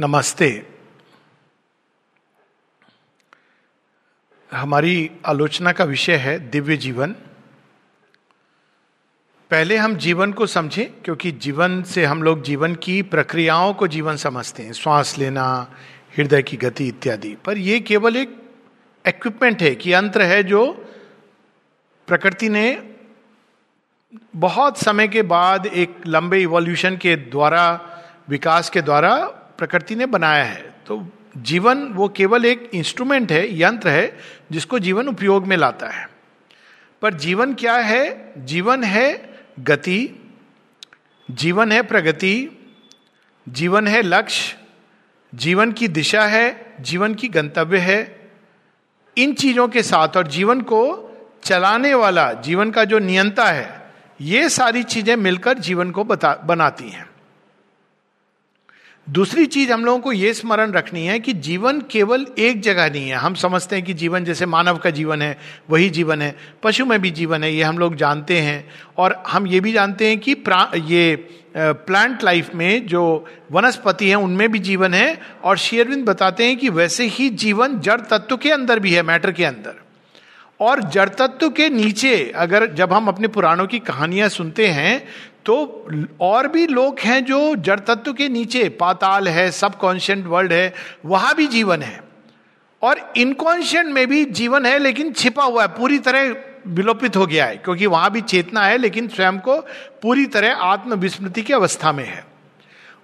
नमस्ते। हमारी आलोचना का विषय है दिव्य जीवन। पहले हम जीवन को समझें, क्योंकि जीवन से हम लोग जीवन की प्रक्रियाओं को जीवन समझते हैं। श्वास लेना, हृदय की गति इत्यादि। पर यह केवल एक इक्विपमेंट है कि यंत्र है जो प्रकृति ने बहुत समय के बाद एक लंबे इवोल्यूशन के द्वारा, विकास के द्वारा प्रकृति ने बनाया है। तो जीवन वो केवल एक इंस्ट्रूमेंट है, यंत्र है, जिसको जीवन उपयोग में लाता है। पर जीवन क्या है? जीवन है गति, जीवन है प्रगति, जीवन है लक्ष्य, जीवन की दिशा है, जीवन की गंतव्य है। इन चीज़ों के साथ और जीवन को चलाने वाला, जीवन का जो नियंता है, ये सारी चीज़ें मिलकर जीवन को बता, बनाती हैं। दूसरी चीज़ हम लोगों को यह स्मरण रखनी है कि जीवन केवल एक जगह नहीं है। हम समझते हैं कि जीवन जैसे मानव का जीवन है, वही जीवन है, पशु में भी जीवन है, ये हम लोग जानते हैं। और हम ये भी जानते हैं कि ये प्लांट लाइफ में जो वनस्पति है, उनमें भी जीवन है। और शेयरविंद बताते हैं कि वैसे ही जीवन जड़ तत्व के अंदर भी है मैटर के अंदर। और जड़ तत्व के नीचे अगर जब हम अपने पुराणों की कहानियाँ सुनते हैं तो और भी लोग हैं जो जड़ तत्व के नीचे, पाताल है सब कॉन्शियंट वर्ल्ड है, वहाँ भी जीवन है। और इनकॉन्शियंट में भी जीवन है, लेकिन छिपा हुआ है, पूरी तरह विलोपित हो गया है, क्योंकि वहाँ भी चेतना है, लेकिन स्वयं को पूरी तरह आत्मविस्मृति की अवस्था में है।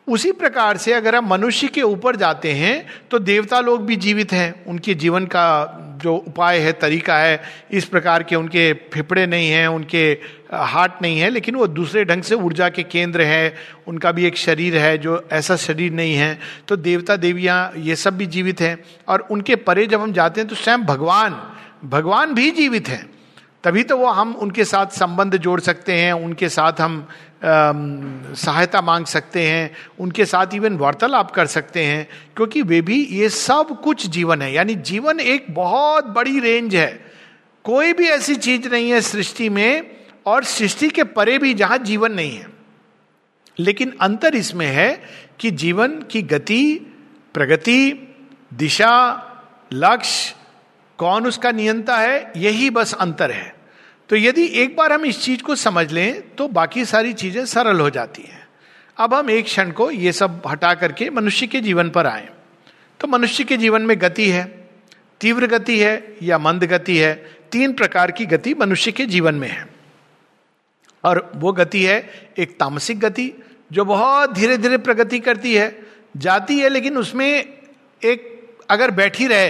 उसी प्रकार से अगर हम मनुष्य के ऊपर जाते हैं तो देवता लोग भी जीवित हैं, उनके जीवन का जो उपाय है, तरीका है, इस प्रकार के उनके फिपड़े नहीं हैं, उनके हार्ट नहीं है, लेकिन वो दूसरे ढंग से ऊर्जा के केंद्र है, उनका भी एक शरीर है जो ऐसा शरीर नहीं है। तो देवता देवियाँ ये सब भी जीवित हैं और उनके परे जब हम जाते हैं तो स्वयं भगवान भगवान भी जीवित हैं। तभी तो वो हम उनके साथ संबंध जोड़ सकते हैं, उनके साथ हम सहायता मांग सकते हैं, उनके साथ इवन वार्तालाप कर सकते हैं, क्योंकि वे भी ये सब कुछ जीवन है। यानी जीवन एक बहुत बड़ी रेंज है। कोई भी ऐसी चीज़ नहीं है सृष्टि में, और सृष्टि के परे भी जहाँ जीवन नहीं है। लेकिन अंतर इसमें है कि जीवन की गति, प्रगति, दिशा, लक्ष्य, कौन उसका नियंता है, यही बस अंतर है। तो यदि एक बार हम इस चीज़ को समझ लें तो बाकी सारी चीज़ें सरल हो जाती हैं। अब हम एक क्षण को ये सब हटा करके मनुष्य के जीवन पर आए। तो मनुष्य के जीवन में गति है, तीव्र गति है या मंद गति है, तीन प्रकार की गति मनुष्य के जीवन में है। और वो गति है एक तामसिक गति, जो बहुत धीरे धीरे प्रगति करती है। जाती है, लेकिन उसमें एक अगर बैठी रहे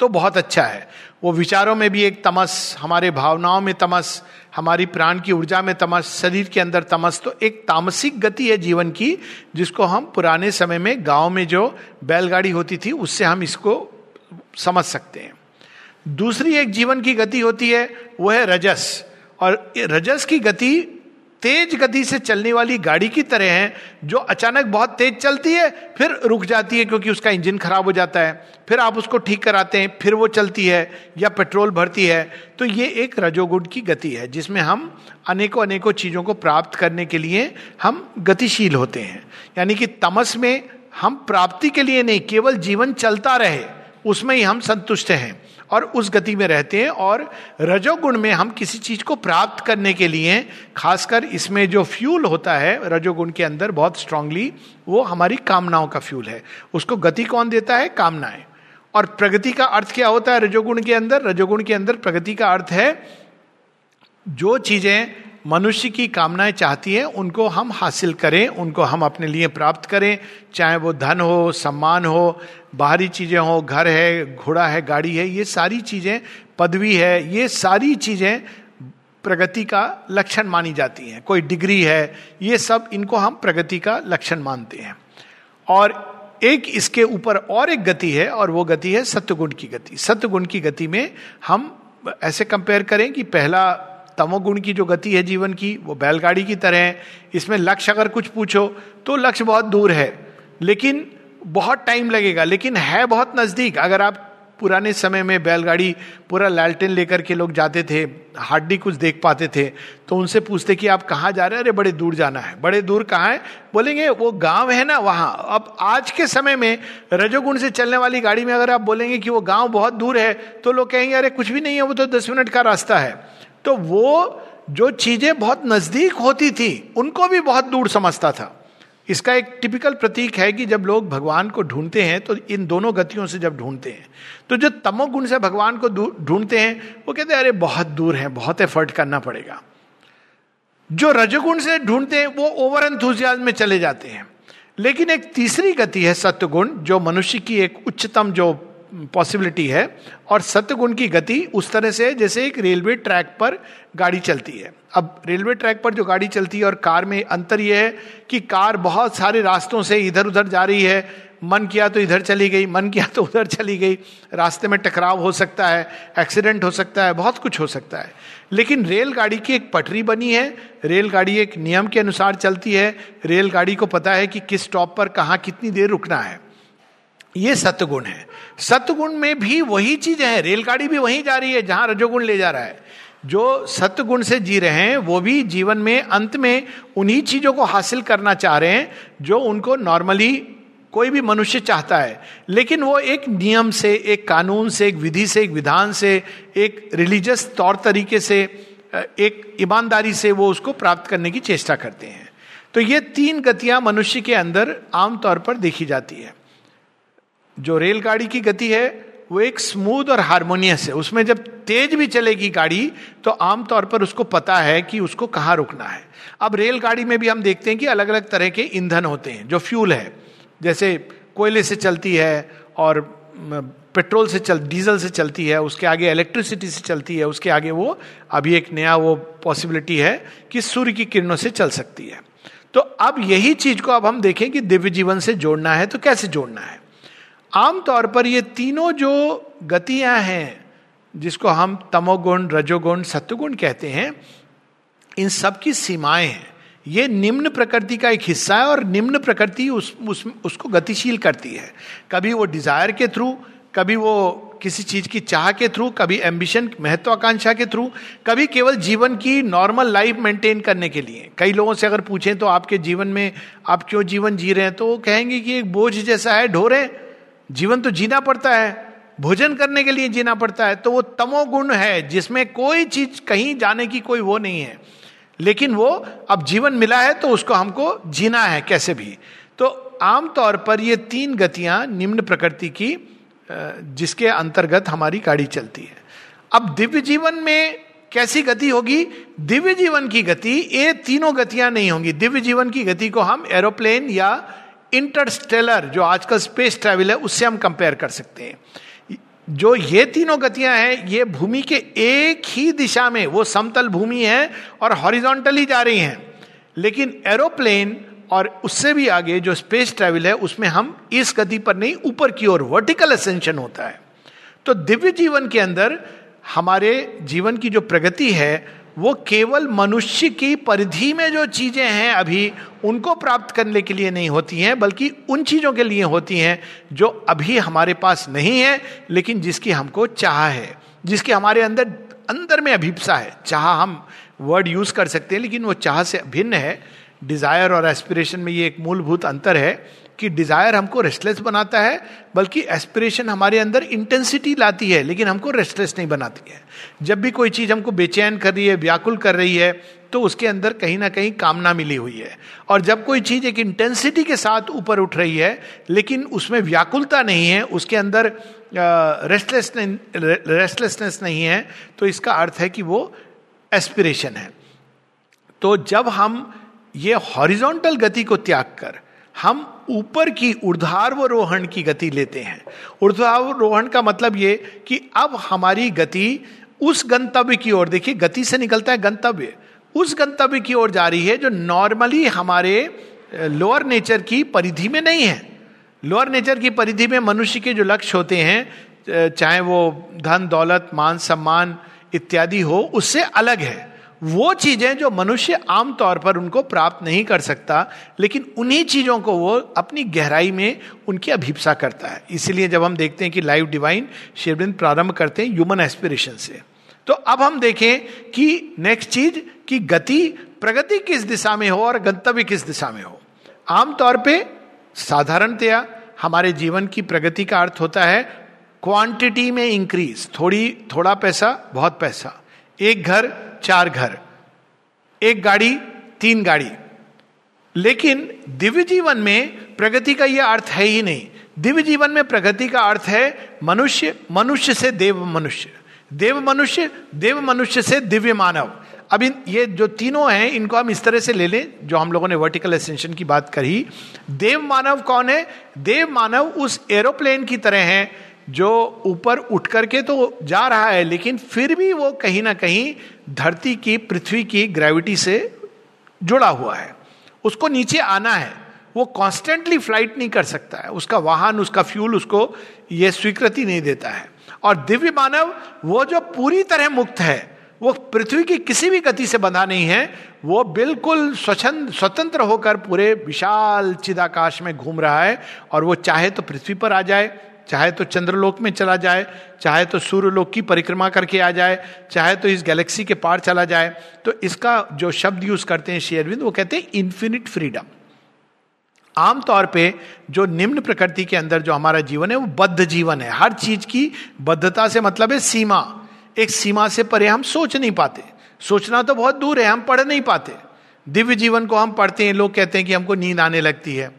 तो बहुत अच्छा है। वो विचारों में भी एक तमस, हमारे भावनाओं में तमस, हमारी प्राण की ऊर्जा में तमस, शरीर के अंदर तमस तो एक तामसिक गति है जीवन की, जिसको हम पुराने समय में गाँव में जो बैलगाड़ी होती थी, उससे हम इसको समझ सकते हैं। दूसरी एक जीवन की गति होती है, वो है रजस। और रजस की गति तेज गति से चलने वाली गाड़ी की तरह है, जो अचानक बहुत तेज चलती है, फिर रुक जाती है क्योंकि उसका इंजन खराब हो जाता है। फिर आप उसको ठीक कराते हैं, फिर वो चलती है या पेट्रोल भरती है। तो ये एक रजोगुण की गति है, जिसमें हम अनेकों अनेकों चीज़ों को प्राप्त करने के लिए हम गतिशील होते हैं। यानी कि तमस में हम प्राप्ति के लिए नहीं, केवल जीवन चलता रहे, उसमें ही हम संतुष्ट हैं। और उस गति में रहते हैं और रजोगुण में हम किसी चीज़ को प्राप्त करने के लिए, खासकर इसमें जो फ्यूल होता है, रजोगुण के अंदर बहुत स्ट्रांगली वो हमारी कामनाओं का फ्यूल है। उसको गति कौन देता है? कामनाएँ। और प्रगति का अर्थ क्या होता है रजोगुण के अंदर? रजोगुण के अंदर प्रगति का अर्थ है, जो चीज़ें मनुष्य की कामनाएँ चाहती हैं, उनको हम हासिल करें, उनको हम अपने लिए प्राप्त करें, चाहे वो धन हो, सम्मान हो, बाहरी चीज़ें हो, घर है, घोड़ा है, गाड़ी है, ये सारी चीज़ें, पदवी है, ये सारी चीज़ें प्रगति का लक्षण मानी जाती हैं। कोई डिग्री है, ये सब इनको हम प्रगति का लक्षण मानते हैं। और एक इसके ऊपर और एक गति है, और वो गति है सत्यगुण की गति। सत्यगुण की गति में हम ऐसे कंपेयर करें कि पहला तमोगुण की जो गति है जीवन की, वो बैलगाड़ी की तरह है। इसमें लक्ष्य अगर कुछ पूछो तो लक्ष्य बहुत दूर है। लेकिन बहुत टाइम लगेगा, लेकिन है बहुत नज़दीक। अगर आप पुराने समय में बैलगाड़ी, पूरा लालटेन लेकर के लोग जाते थे हार्डली कुछ देख पाते थे तो उनसे पूछते कि आप कहाँ जा रहे हैं? अरे, बड़े दूर जाना है। बड़े दूर कहाँ है? बोलेंगे, वो गाँव है ना, वहाँ। अब आज के समय में रजोगुण से चलने वाली गाड़ी में अगर आप बोलेंगे कि वो गाँव बहुत दूर है तो लोग कहेंगे, अरे, कुछ भी नहीं है, वो तो दस मिनट का रास्ता है। तो वो जो चीज़ें बहुत नज़दीक होती थी, उनको भी बहुत दूर समझता था। इसका एक टिपिकल प्रतीक है कि जब लोग भगवान को ढूंढते हैं तो इन दोनों गतियों से जब ढूंढते हैं तो जो तमोगुण से भगवान को ढूंढते हैं, वो कहते हैं, अरे, बहुत दूर है, बहुत एफर्ट करना पड़ेगा। जो रजगुण से ढूंढते हैं, वो ओवर एंथुजियाज में चले जाते हैं। लेकिन एक तीसरी गति है सत्यगुण जो मनुष्य की एक उच्चतम जो पॉसिबिलिटी है और सत्यगुण की गति उस तरह से है जैसे एक रेलवे ट्रैक पर गाड़ी चलती है। अब रेलवे ट्रैक पर जो गाड़ी चलती है और कार में अंतर यह है कि कार बहुत सारे रास्तों से इधर उधर जा रही है। मन किया तो इधर चली गई, मन किया तो उधर चली गई। रास्ते में टकराव हो सकता है एक्सीडेंट हो सकता है, बहुत कुछ हो सकता है। लेकिन रेलगाड़ी की एक पटरी बनी है, रेलगाड़ी एक नियम के अनुसार चलती है। रेलगाड़ी को पता है कि किस स्टॉप पर कहाँ कितनी देर रुकना है। ये सत्गुण है। सत्गुण में भी वही चीज़ें हैं, रेलगाड़ी भी वहीं जा रही है, जहाँ रजोगुण ले जा रहा है। जो सत्गुण से जी रहे हैं, वो भी जीवन में, अंत में उन्हीं चीज़ों को हासिल करना चाह रहे हैं, जो उनको नॉर्मली कोई भी मनुष्य चाहता है। लेकिन वो एक नियम से, एक कानून से, एक विधि से, एक विधान से, एक रिलीजियस तौर तरीके से, एक ईमानदारी से वो उसको प्राप्त करने की चेष्टा करते हैं। तो ये तीन गतियाँ मनुष्य के अंदर आमतौर पर देखी जाती है। जो रेलगाड़ी की गति है, वो एक स्मूथ और हारमोनियस है। उसमें जब तेज भी चलेगी गाड़ी तो आमतौर पर उसको पता है कि उसको कहाँ रुकना है। अब रेलगाड़ी में भी हम देखते हैं कि अलग अलग तरह के ईंधन होते हैं, जो फ्यूल है। जैसे कोयले से चलती है और पेट्रोल से चल, डीजल से चलती है, उसके आगे इलेक्ट्रिसिटी से चलती है, उसके आगे वो, अभी एक नया वो पॉसिबिलिटी है कि सूर्य की किरणों से चल सकती है। तो अब यही चीज़ को अब हम देखें कि दिव्य जीवन से जोड़ना है तो कैसे जोड़ना है? आमतौर पर ये तीनों जो गतियाँ हैं जिसको हम तमोगुण रजोगुण सत्वगुण कहते हैं इन सब की सीमाएँ हैं। ये निम्न प्रकृति का एक हिस्सा है और निम्न प्रकृति उस, उस उसको गतिशील करती है। कभी वो डिज़ायर के थ्रू कभी वो किसी चीज़ की चाह के थ्रू कभी एम्बिशन महत्वाकांक्षा के थ्रू कभी केवल जीवन की नॉर्मल लाइफ मेंटेन करने के लिए। कई लोगों से अगर पूछें तो आपके जीवन में आप क्यों जीवन जी रहे हैं तो वो कहेंगे कि एक बोझ जैसा है ढोरे। जीवन तो जीना पड़ता है, भोजन करने के लिए जीना पड़ता है तो वो तमोगुण है, जिसमें कोई चीज़ कहीं जाने की कोई वो नहीं है। लेकिन वो अब जीवन मिला है तो उसको हमको जीना है, कैसे भी। तो आमतौर पर ये तीन गतियाँ निम्न प्रकृति की जिसके अंतर्गत हमारी गाड़ी चलती है। अब दिव्य जीवन में कैसी गति होगी? दिव्य जीवन की गति, ये तीनों गतियाँ नहीं होंगी। दिव्य जीवन की गति को हम एरोप्लेन या इंटरस्टेलर, जो आजकल स्पेस ट्रेवल है, उससे हम कंपेयर कर सकते हैं। जो ये तीनों गतियाँ हैं, ये भूमि के एक ही दिशा में, वो समतल भूमि है और हॉरिजॉन्टली जा रही हैं। लेकिन एरोप्लेन और उससे भी आगे जो स्पेस ट्रेवल है, उसमें हम इस गति पर नहीं, ऊपर की ओर वर्टिकल असेंशन होता है। तो दिव्य जीवन के अंदर हमारे जीवन की जो प्रगति है वो केवल मनुष्य की परिधि में जो चीज़ें हैं अभी उनको प्राप्त करने के लिए नहीं होती हैं, बल्कि उन चीज़ों के लिए होती हैं जो अभी हमारे पास नहीं है, लेकिन जिसकी हमको चाह है, जिसकी हमारे अंदर अंदर में अभिप्सा है। चाह हम वर्ड यूज़ कर सकते हैं, लेकिन वो चाह से भिन्न है। डिज़ायर और एस्पिरेशन में ये एक मूलभूत अंतर है कि डिज़ायर हमको रेस्टलेस बनाता है, बल्कि एस्पिरेशन हमारे अंदर इंटेंसिटी लाती है, लेकिन हमको रेस्टलेस नहीं बनाती है। जब भी कोई चीज़ हमको बेचैन कर रही है, व्याकुल कर रही है तो उसके अंदर कहीं ना कहीं कामना मिली हुई है। और जब कोई चीज़ एक इंटेंसिटी के साथ ऊपर उठ रही है, लेकिन उसमें व्याकुलता नहीं है, उसके अंदर रेस्टलेस रेस्टलेसनेस नहीं है तो इसका अर्थ है कि वो एस्पिरेशन है। तो जब हम ये हॉरिजॉन्टल गति को त्याग कर हम ऊपर की ऊर्धारोहण की गति लेते हैं। ऊर्धारोहण का मतलब ये कि अब हमारी गति उस गंतव्य की ओर, देखिए, गति से निकलता है गंतव्य। उस गंतव्य की ओर जा रही है जो नॉर्मली हमारे लोअर नेचर की परिधि में नहीं है। लोअर नेचर की परिधि में मनुष्य के जो लक्ष्य होते हैं चाहे वो धन, दौलत, मान, सम्मान इत्यादि हो, उससे अलग है। वो चीज़ें जो मनुष्य आमतौर पर उनको प्राप्त नहीं कर सकता, लेकिन उन्हीं चीज़ों को वो अपनी गहराई में उनकी अभिप्सा करता है। इसीलिए जब हम देखते हैं कि लाइव डिवाइन शेरविंद प्रारंभ करते हैं ह्यूमन एस्पिरेशन से। तो अब हम देखें कि नेक्स्ट चीज़ की गति, प्रगति किस दिशा में हो और गंतव्य किस दिशा में हो। आमतौर पे साधारणतया हमारे जीवन की प्रगति का अर्थ होता है क्वांटिटी में इंक्रीज थोड़ी, थोड़ा पैसा, बहुत पैसा। एक घर चार घर, एक गाड़ी, तीन गाड़ी। लेकिन दिव्य जीवन में प्रगति का यह अर्थ है ही नहीं। दिव्य जीवन में प्रगति का अर्थ है मनुष्य मनुष्य से देव मनुष्य। देव मनुष्य देव मनुष्य से दिव्य मानव। अब इन, ये जो तीनों हैं, इनको हम इस तरह से ले लें, जो हम लोगों ने वर्टिकल एसेंशन की बात करी। देव मानव कौन है? देव मानव उस एरोप्लेन की तरह है। जो ऊपर उठ करके तो जा रहा है, लेकिन फिर भी वो कहीं ना कहीं धरती की, पृथ्वी की ग्रेविटी से जुड़ा हुआ है। उसको नीचे आना है। वो कॉन्स्टेंटली फ़्लाइट नहीं कर सकता है। उसका वाहन, उसका फ्यूल उसको ये स्वीकृति नहीं देता है। और दिव्य मानव, वो जो पूरी तरह मुक्त है, वो पृथ्वी की किसी भी गति से बंधा नहीं है, वो बिल्कुल स्वच्छंद, स्वतंत्र होकर पूरे विशाल चिदाकाश में घूम रहा है, और वो चाहे तो पृथ्वी पर आ जाए चाहे तो चंद्रलोक में चला जाए, चाहे तो सूर्यलोक की परिक्रमा करके आ जाए, चाहे तो इस गैलेक्सी के पार चला जाए तो इसका जो शब्द यूज़ करते हैं शेयरविंद वो कहते हैं इन्फिनिट फ्रीडम आमतौर पे जो निम्न प्रकृति के अंदर जो हमारा जीवन है, वो बद्ध जीवन है। हर चीज़ की बद्धता से मतलब है सीमा। एक सीमा से परे हम सोच नहीं पाते। सोचना तो बहुत दूर है, हम पढ़ नहीं पाते। दिव्य जीवन को हम पढ़ते हैं, लोग कहते हैं कि हमको नींद आने लगती है।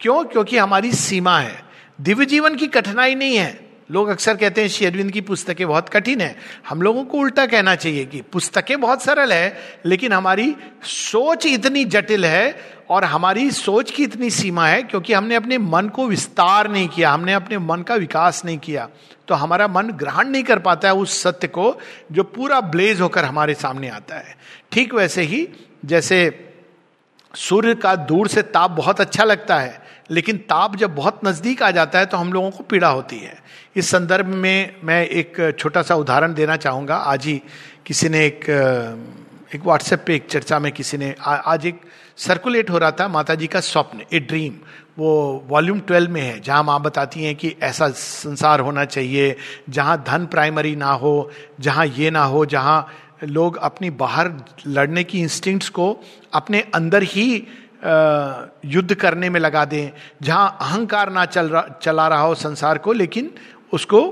क्यों? क्योंकि हमारी सीमा है। दिव्य जीवन की कठिनाई नहीं है। लोग अक्सर कहते हैं, श्री अरविंद की पुस्तकें बहुत कठिन है। हम लोगों को उल्टा कहना चाहिए कि पुस्तकें बहुत सरल है, लेकिन हमारी सोच इतनी जटिल है और हमारी सोच की इतनी सीमा है, क्योंकि हमने अपने मन को विस्तार नहीं किया, हमने अपने मन का विकास नहीं किया। तो हमारा मन ग्रहण नहीं कर पाता है उस सत्य को जो पूरा ब्लेज होकर हमारे सामने आता है। ठीक वैसे ही, जैसे सूर्य का दूर से ताप बहुत अच्छा लगता है लेकिन ताप जब बहुत नज़दीक आ जाता है तो हम लोगों को पीड़ा होती है। इस संदर्भ में मैं एक छोटा सा उदाहरण देना चाहूँगा। आज ही किसी ने एक एक व्हाट्सएप पे एक चर्चा में किसी ने आ, आज एक सर्कुलेट हो रहा था माता जी का स्वप्न ए ड्रीम वो वॉल्यूम ट्वेल्व में है जहाँ माँ बताती हैं कि ऐसा संसार होना चाहिए जहाँ धन प्राइमरी ना हो जहाँ ये ना हो जहाँ लोग अपनी बाहर लड़ने की इंस्टिंक्ट्स को अपने अंदर ही युद्ध करने में लगा दें, जहाँ अहंकार ना चल रहा, चला रहा हो संसार को, लेकिन उसको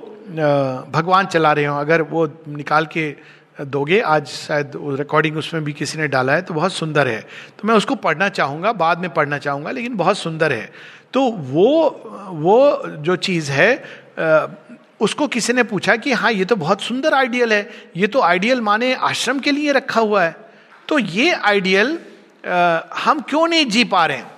भगवान चला रहे हो। अगर वो निकाल के दोगे, आज शायद रिकॉर्डिंग उसमें भी किसी ने डाला है तो बहुत सुंदर है। तो मैं उसको पढ़ना चाहूँगा, बाद में पढ़ना चाहूँगा, लेकिन बहुत सुंदर है। तो वो वो जो चीज़ है उसको किसी ने पूछा कि हाँ ये तो बहुत सुंदर आइडियल है, ये तो आइडियल माने आश्रम के लिए रखा हुआ है। तो ये आइडियल हम क्यों नहीं जी पा रहे हैं?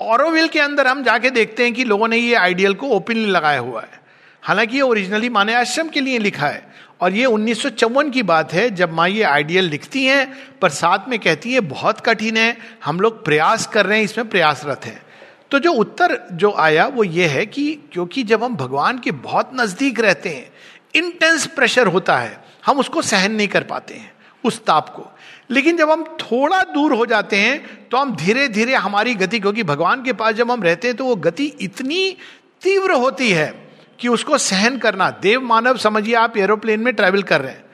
औरविल के अंदर हम जाके देखते हैं कि लोगों ने ये आइडियल को ओपनली लगाया हुआ है। हालाँकि ये ओरिजिनली माने आश्रम के लिए लिखा है। और ये उन्नीस सौ चौवन की बात है, जब माँ ये आइडियल लिखती हैं पर साथ में कहती है, बहुत कठिन है, हम लोग प्रयास कर रहे हैं, इसमें प्रयासरत हैं। तो जो उत्तर जो आया, वो ये है कि क्योंकि जब हम भगवान के बहुत नज़दीक रहते हैं इंटेंस प्रेशर होता है, हम उसको सहन नहीं कर पाते हैं, उस ताप को। लेकिन जब हम थोड़ा दूर हो जाते हैं तो हम धीरे धीरे हमारी गति, क्योंकि भगवान के पास जब हम रहते हैं तो वो गति इतनी तीव्र होती है कि उसको सहन करना। देव मानव, समझिए आप एरोप्लेन में ट्रैवल कर रहे हैं।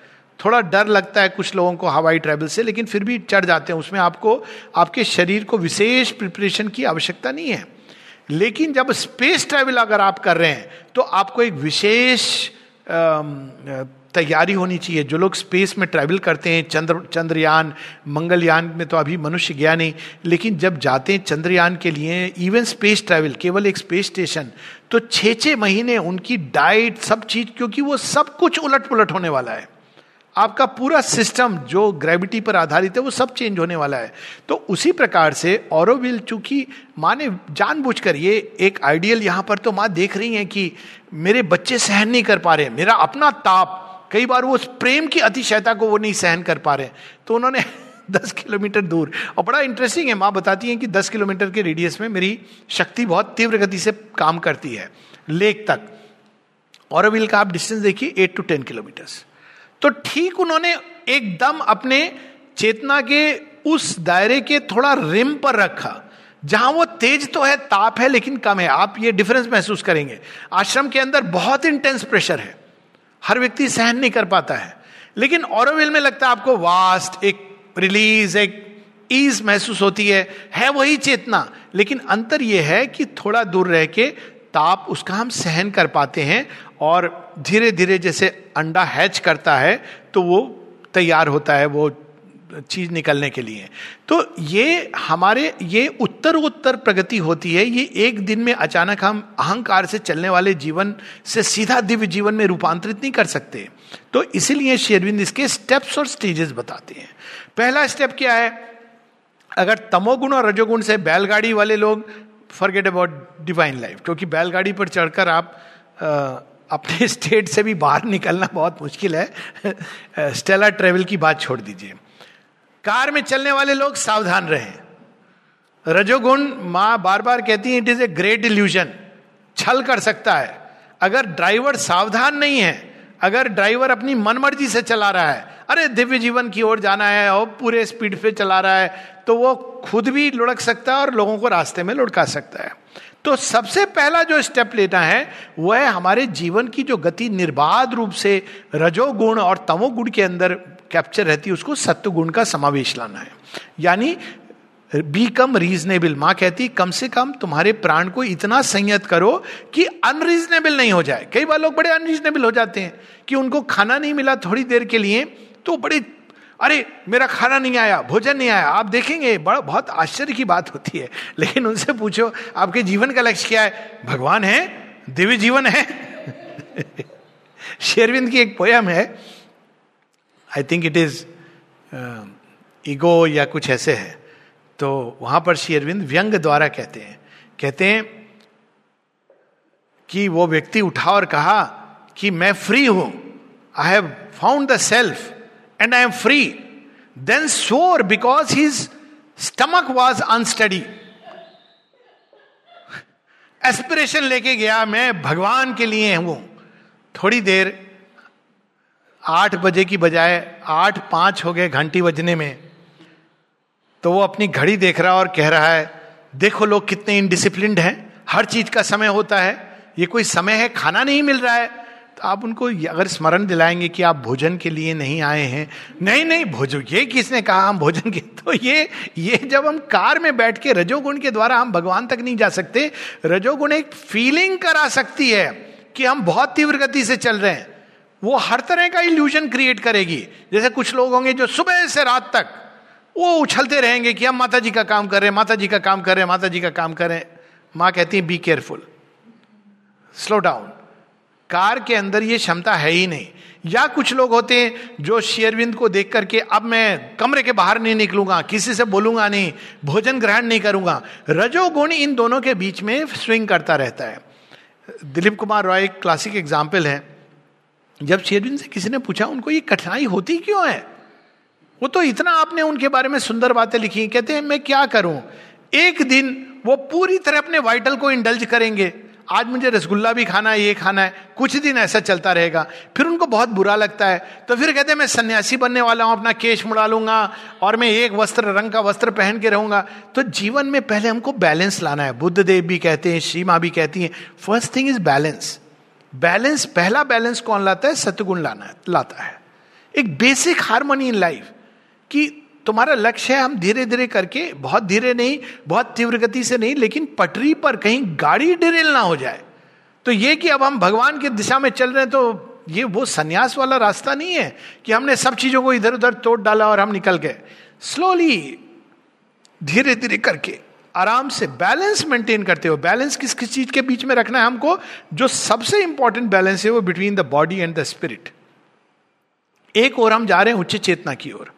थोड़ा डर लगता है कुछ लोगों को हवाई ट्रैवल से, लेकिन फिर भी चढ़ जाते हैं। उसमें आपको, आपके शरीर को विशेष प्रिपरेशन की आवश्यकता नहीं है। लेकिन जब स्पेस ट्रैवल अगर आप कर रहे हैं तो आपको एक विशेष तैयारी होनी चाहिए। जो लोग स्पेस में ट्रैवल करते हैं, चंद्र, चंद्रयान, मंगलयान में तो अभी मनुष्य गया नहीं। लेकिन जब जाते हैं चंद्रयान के लिए इवन स्पेस ट्रैवल केवल एक स्पेस स्टेशन तो छः छः महीने उनकी डाइट सब चीज़, क्योंकि वो सब कुछ उलट पुलट होने वाला है। आपका पूरा सिस्टम जो ग्रेविटी पर आधारित है, वो सब चेंज होने वाला है। तो उसी प्रकार से औरविल चूँकि माँ ने जानबूझकर, ये एक आइडियल यहाँ पर तो माँ देख रही हैं कि मेरे बच्चे सहन नहीं कर पा रहे मेरा अपना ताप कई बार वो उस प्रेम की अतिशयता को वो नहीं सहन कर पा रहे तो उन्होंने दस किलोमीटर दूर, और बड़ा इंटरेस्टिंग है, माँ बताती हैं कि दस किलोमीटर के रेडियस में मेरी शक्ति बहुत तीव्र गति से काम करती है, लेक तक। और का आप डिस्टेंस देखिए एट टू टेन किलोमीटर्स तो ठीक उन्होंने एकदम अपने चेतना के उस दायरे के थोड़ा रिम पर रखा, जहाँ वो तेज तो है, ताप है, लेकिन कम है। आप ये डिफरेंस महसूस करेंगे। आश्रम के अंदर बहुत इंटेंस प्रेशर है। हर व्यक्ति सहन नहीं कर पाता है। लेकिन और में लगता है आपको वास्ट एक रिलीज़ एक ईज महसूस होती है। है वही चेतना। लेकिन अंतर यह है कि थोड़ा दूर रह के ताप उसका हम सहन कर पाते हैं और धीरे धीरे जैसे अंडा हैच करता है तो वो तैयार होता है, वो चीज़ निकलने के लिए। तो ये हमारे ये उत्तर उत्तर प्रगति होती है ये एक दिन में अचानक हम अहंकार से चलने वाले जीवन से सीधा दिव्य जीवन में रूपांतरित नहीं कर सकते। तो इसीलिए शेरविंद इसके स्टेप्स और स्टेजेस बताते हैं। पहला स्टेप क्या है? अगर तमोगुण और रजोगुण से बैलगाड़ी वाले लोग फॉरगेट अबाउट डिवाइन लाइफ क्योंकि बैलगाड़ी पर चढ़कर आप आ, अपने स्टेट से भी बाहर निकलना बहुत मुश्किल है। स्टेला ट्रेवल की बात छोड़ दीजिए। कार में चलने वाले लोग सावधान रहे। रजोगुण माँ बार बार कहती है it is a great illusion छल कर सकता है। अगर ड्राइवर सावधान नहीं है, अगर ड्राइवर अपनी मनमर्जी से चला रहा है, अरे, दिव्य जीवन की ओर जाना है और पूरे स्पीड पे चला रहा है तो वो खुद भी लुढ़क सकता है और लोगों को रास्ते में लुढ़का सकता है। तो सबसे पहला जो स्टेप लेना है वह है हमारे जीवन की जो गति निर्बाध रूप से रजोगुण और तमोगुण के अंदर कैप्चर रहती है, उसको सत्व गुण का समावेश लाना है। यानी बी कम रीजनेबल माँ कहती, कम से कम तुम्हारे प्राण को इतना संयत करो कि अनरीजनेबल नहीं हो जाए। कई बार लोग बड़े अनरीजनेबल हो जाते हैं कि उनको खाना नहीं मिला थोड़ी देर के लिए तो बड़े, अरे, मेरा खाना नहीं आया, भोजन नहीं आया, आप देखेंगे, बड़ा, बहुत आश्चर्य की बात होती है। लेकिन उनसे पूछो, आपके जीवन का लक्ष्य क्या है? भगवान है, दिव्य जीवन है। शेरविंद की एक पोयम है I think it is ego या कुछ ऐसे है। तो वहाँ पर श्री अरविंद व्यंग द्वारा कहते हैं। कहते हैं कि वो व्यक्ति उठा और कहा कि मैं फ्री हूँ। I have found the self and I am free then soar because his stomach was unsteady aspiration लेके गया, मैं भगवान के लिए हूँ। थोड़ी देर आठ बजे की बजाय आठ पाँच हो गए घंटी बजने में तो वो अपनी घड़ी देख रहा और कह रहा है, देखो लोग कितने इनडिसिप्लिन हैं, हर चीज़ का समय होता है, ये कोई समय है, खाना नहीं मिल रहा है। तो आप उनको अगर स्मरण दिलाएँगे कि आप भोजन के लिए नहीं आए हैं, नहीं नहीं, भोजन, ये किसने कहा हम भोजन के तो ये ये जब हम कार में बैठ के रजोगुण के द्वारा हम भगवान तक नहीं जा सकते, रजोगुण एक फीलिंग करा सकती है कि हम बहुत तीव्र गति से चल रहे हैं। वो हर तरह का इल्यूजन क्रिएट करेगी। जैसे कुछ लोग होंगे जो सुबह से रात तक वो उछलते रहेंगे कि हम माता जी का काम कर रहे हैं माता जी का काम कर रहे हैं माता जी का काम कर रहे हैं। माँ कहती है be careful slow down car के अंदर ये क्षमता है ही नहीं। या कुछ लोग होते हैं जो शेयरविंद को देख करके, अब मैं कमरे के बाहर नहीं निकलूँगा, किसी से बोलूँगा नहीं, भोजन ग्रहण नहीं करूँगा। रजोगुण इन दोनों के बीच में स्विंग करता रहता है। दिलीप कुमार रॉय एक क्लासिक एग्ज़ाम्पल है। जब शेरविन से किसी ने पूछा, उनको ये कठिनाई होती क्यों है? वो तो इतना आपने उनके बारे में सुंदर बातें लिखी कहते हैं, मैं क्या करूँ? एक दिन वो पूरी तरह अपने वाइटल को इंडल्ज करेंगे। आज मुझे रसगुल्ला भी खाना है, ये खाना है। कुछ दिन ऐसा चलता रहेगा। फिर उनको बहुत बुरा लगता है। तो फिर कहते हैं, मैं सन्यासी बनने वाला हूँ, अपना केश मुड़ा लूँगा और मैं एक वस्त्र, रंग का वस्त्र पहन के रहूँगा। तो जीवन में पहले हमको बैलेंस लाना है। बुद्ध देव भी कहते हैं श्री माँ भी कहती हैं। First thing is balance balance, पहला बैलेंस कौन लाता है? सतगुण लाना, लाता है। एक बेसिक हारमोनी इन लाइफ कि तुम्हारा लक्ष्य है, हम धीरे धीरे करके, बहुत धीरे नहीं, बहुत तीव्र गति से नहीं, लेकिन पटरी पर कहीं गाड़ी डिरेल ना हो जाए। तो ये कि अब हम भगवान की दिशा में चल रहे हैं तो ये वो संन्यास वाला रास्ता नहीं है कि हमने सब चीज़ों को इधर उधर तोड़ डाला और हम निकल गए। स्लोली धीरे धीरे करके। आराम से बैलेंस मेंटेन करते हो। बैलेंस किस किस चीज़ के बीच में रखना है हमको? जो सबसे इंपॉर्टेंट बैलेंस है वो between the body and the spirit एक और हम जा रहे हैं उच्च चेतना की ओर।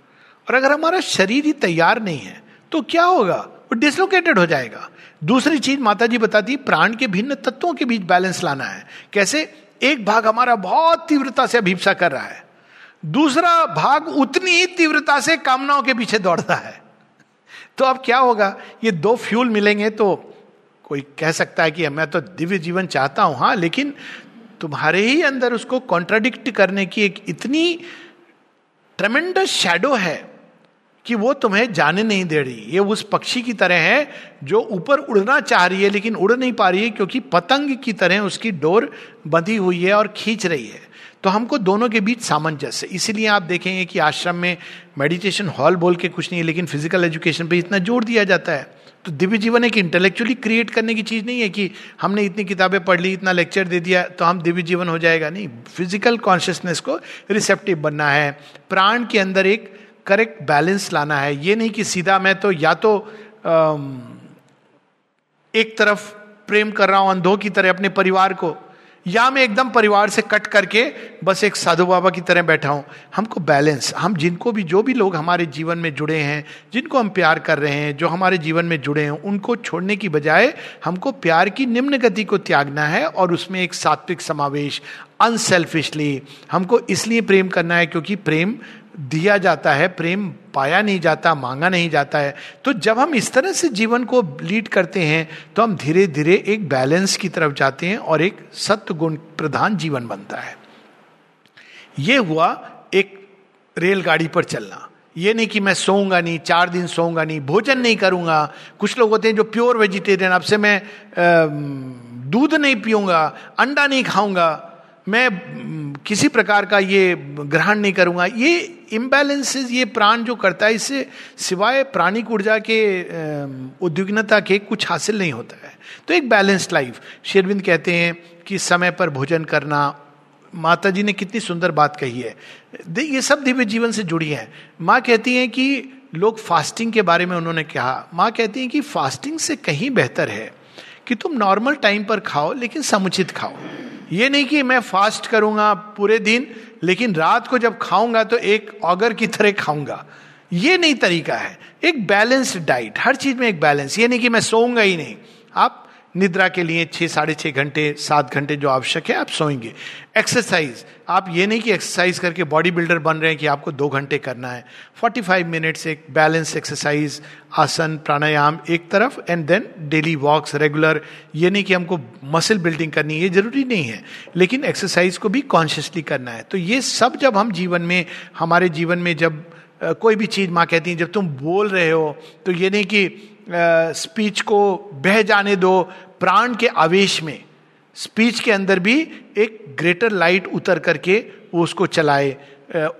और अगर हमारा शरीर ही तैयार नहीं है तो क्या होगा? वो डिसलोकेटेड हो जाएगा। दूसरी चीज़ माता जी बताती प्राण के भिन्न तत्वों के बीच बैलेंस लाना है। कैसे? एक भाग हमारा बहुत तीव्रता से अभिप्सा कर रहा है। दूसरा भाग उतनी ही तीव्रता से कामनाओं के पीछे दौड़ता है। तो अब क्या होगा? ये दो फ्यूल मिलेंगे तो कोई कह सकता है कि मैं तो दिव्य जीवन चाहता हूँ। हाँ लेकिन तुम्हारे ही अंदर उसको कॉन्ट्राडिक्ट करने की एक इतनी ट्रमेंडस शेडो है कि वो तुम्हें जाने नहीं दे रही। ये उस पक्षी की तरह है जो ऊपर उड़ना चाह रही है, लेकिन उड़ नहीं पा रही है, क्योंकि पतंग की तरह उसकी डोर बंधी हुई है और खींच रही है। तो हमको दोनों के बीच सामंजस्य। इसीलिए आप देखेंगे कि आश्रम में मेडिटेशन हॉल बोल के कुछ नहीं है, लेकिन फ़िज़िकल एजुकेशन पे इतना ज़ोर दिया जाता है। तो दिव्य जीवन एक इंटेलेक्चुअली क्रिएट करने की चीज़ नहीं है कि हमने इतनी किताबें पढ़ ली, इतना लेक्चर दे दिया तो हम दिव्य जीवन हो जाएगा। नहीं फ़िज़िकल कॉन्शियसनेस को रिसेप्टिव बनना है। प्राण के अंदर एक करेक्ट बैलेंस लाना है। ये नहीं कि सीधा मैं तो या तो एक तरफ़ प्रेम कर रहा हूँ, अंधों की तरह अपने परिवार को या मैं एकदम परिवार से कट करके बस एक साधु बाबा की तरह बैठा हूँ। हमको बैलेंस, हम जिनको भी, जो भी लोग हमारे जीवन में जुड़े हैं, जिनको हम प्यार कर रहे हैं, जो हमारे जीवन में जुड़े हैं, उनको छोड़ने की बजाय हमको प्यार की निम्न गति को त्यागना है और उसमें एक सात्विक समावेश अनसेल्फिशली हमको इसलिए प्रेम करना है क्योंकि प्रेम दिया जाता है, प्रेम पाया नहीं जाता, मांगा नहीं जाता है तो जब हम इस तरह से जीवन को लीड करते हैं तो हम धीरे धीरे एक बैलेंस की तरफ़ जाते हैं और एक सत्य गुण प्रधान जीवन बनता है। ये हुआ एक रेलगाड़ी पर चलना। ये नहीं कि मैं सोऊँगा नहीं, चार दिन सोऊँगा नहीं, भोजन नहीं करूँगा। कुछ लोग होते हैं जो प्योर वेजिटेरियन, अब से मैं दूध नहीं पीऊँगा, अंडा नहीं खाऊँगा। मैं किसी प्रकार का ये ग्रहण नहीं करूँगा। ये इम्बैलेंसेस ये प्राण जो करता है, इससे सिवाय प्राणिक ऊर्जा के उद्विग्नता के कुछ हासिल नहीं होता है। तो एक बैलेंस्ड लाइफ शेरविंद कहते हैं कि समय पर भोजन करना माता जी ने कितनी सुंदर बात कही है। ये सब दिव्य जीवन से जुड़ी है। माँ कहती हैं कि लोग फास्टिंग के बारे में उन्होंने कहा। माँ कहती हैं कि फास्टिंग से कहीं बेहतर है कि तुम नॉर्मल टाइम पर खाओ, लेकिन समुचित खाओ। ये नहीं कि मैं फास्ट करूँगा पूरे दिन, लेकिन रात को जब खाऊँगा तो एक ऑगर की तरह खाऊँगा। ये नहीं तरीका है। एक बैलेंस्ड डाइट हर चीज़ में एक बैलेंस ये नहीं कि मैं सोऊँगा ही नहीं। आप निद्रा के लिए छः साढ़े छः घंटे, सात घंटे जो आवश्यक है, आप सोएँगे। एक्सरसाइज आप ये नहीं कि एक्सरसाइज करके बॉडी बिल्डर बन रहे हैं कि आपको दो घंटे करना है। 45 मिनट्स एक बैलेंस एक्सरसाइज आसन, प्राणायाम एक तरफ़ and then daily walks regular ये नहीं कि हमको मसल बिल्डिंग करनी है ज़रूरी नहीं है। लेकिन एक्सरसाइज को भी कॉन्शियसली करना है। तो ये सब जब हम जीवन में, हमारे जीवन में जब कोई भी चीज़ माँ कहती है, जब तुम बोल रहे हो तो ये नहीं कि स्पीच को बह जाने दो प्राण के आवेश में, स्पीच के अंदर भी एक ग्रेटर लाइट उतर करके वो उसको चलाए।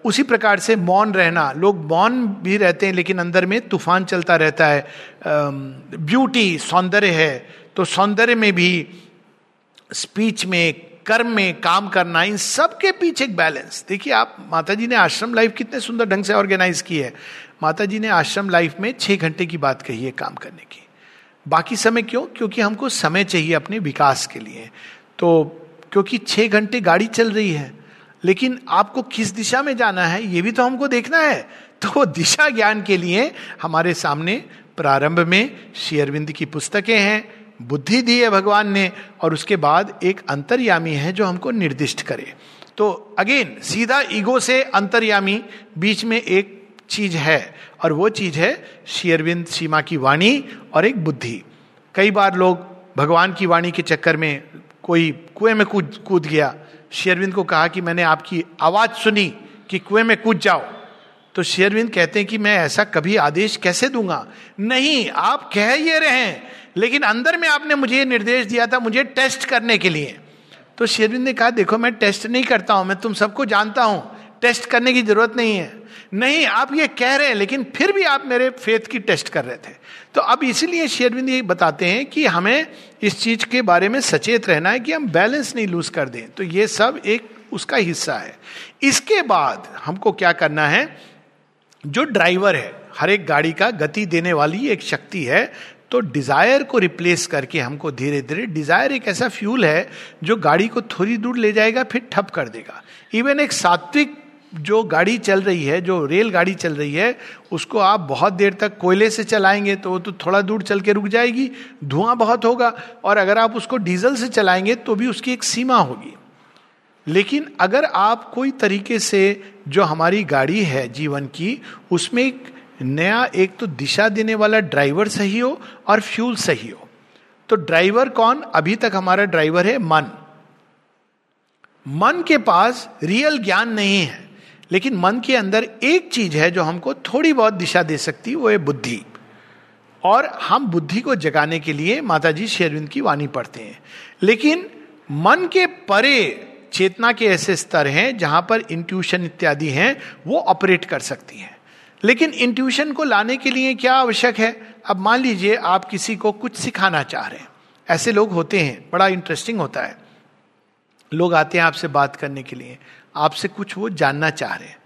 उसी प्रकार से मौन रहना। लोग मौन भी रहते हैं, लेकिन अंदर में तूफ़ान चलता रहता है। ब्यूटी सौंदर्य है। तो सौंदर्य में भी स्पीच में, कर्म में, काम करना, इन सब के पीछे एक बैलेंस देखिए आप माता जी ने आश्रम लाइफ कितने सुंदर ढंग से ऑर्गेनाइज की है। माता जी ने आश्रम लाइफ में छः घंटे की बात कही है काम करने की। बाकी समय क्यों? क्योंकि हमको समय चाहिए अपने विकास के लिए। तो क्योंकि छह घंटे गाड़ी चल रही है, लेकिन आपको किस दिशा में जाना है, ये भी तो हमको देखना है। तो दिशा ज्ञान के लिए हमारे सामने प्रारंभ में शेयरविंद की पुस्तकें हैं, बुद्धि दी है भगवान ने, और उसके बाद एक अंतर्यामी है जो हमको निर्दिष्ट करे। तो अगेन, सीधा ईगो से अंतर्यामी, बीच में एक चीज़ है और वो चीज़ है शेयरविंद सीमा की वाणी और एक बुद्धि। कई बार लोग भगवान की वाणी के चक्कर में कोई कुएँ में कूद कूद गया। शेयरविंद को कहा कि मैंने आपकी आवाज़ सुनी कि कुएँ में कूद जाओ। तो शेयरविंद कहते हैं कि मैं ऐसा कभी आदेश कैसे दूँगा? नहीं, आप कह ये रहे लेकिन अंदर में आपने मुझे निर्देश दिया था मुझे टेस्ट करने के लिए। तो शेरविंद ने कहा, देखो, मैं टेस्ट नहीं करता हूँ, मैं तुम सबको जानता हूँ टेस्ट करने की ज़रूरत नहीं है। नहीं, आप ये कह रहे हैं, लेकिन फिर भी आप मेरे फेथ की टेस्ट कर रहे थे। तो अब इसीलिए शेरविंद ये बताते हैं कि हमें इस चीज़ के बारे में सचेत रहना है कि हम बैलेंस नहीं लूज कर दें। तो ये सब एक उसका हिस्सा है। इसके बाद हमको क्या करना है, जो ड्राइवर है, हर एक गाड़ी का गति देने वाली एक शक्ति है तो डिज़ायर को रिप्लेस करके हमको धीरे धीरे, डिज़ायर एक ऐसा फ्यूल है जो गाड़ी को थोड़ी दूर ले जाएगा, फिर ठप कर देगा। इवन एक सात्विक जो गाड़ी चल रही है, जो रेल गाड़ी चल रही है, उसको आप बहुत देर तक कोयले से चलाएँगे तो वो तो थोड़ा दूर चल के रुक जाएगी, धुआँ बहुत होगा और अगर आप उसको डीजल से चलाएँगे तो भी उसकी एक सीमा होगी। लेकिन अगर आप कोई तरीके से जो हमारी गाड़ी है जीवन की, उसमें एक नया, एक तो दिशा देने वाला ड्राइवर सही हो और फ्यूल सही हो तो ड्राइवर कौन? अभी तक हमारा ड्राइवर है मन। मन के पास रियल ज्ञान नहीं है। लेकिन मन के अंदर एक चीज़ है जो हमको थोड़ी बहुत दिशा दे सकती, वो है बुद्धि। और हम बुद्धि को जगाने के लिए माता जी शेरविंद की वाणी पढ़ते हैं। लेकिन मन के परे चेतना के ऐसे स्तर हैं जहाँ पर इंट्यूशन इत्यादि हैं, वो ऑपरेट कर सकती हैं। लेकिन इंट्यूशन को लाने के लिए क्या आवश्यक है? अब मान लीजिए आप किसी को कुछ सिखाना चाह रहे हैं। ऐसे लोग होते हैं, बड़ा इंटरेस्टिंग होता है। लोग आते हैं आपसे बात करने के लिए। आपसे कुछ वो जानना चाह रहे हैं।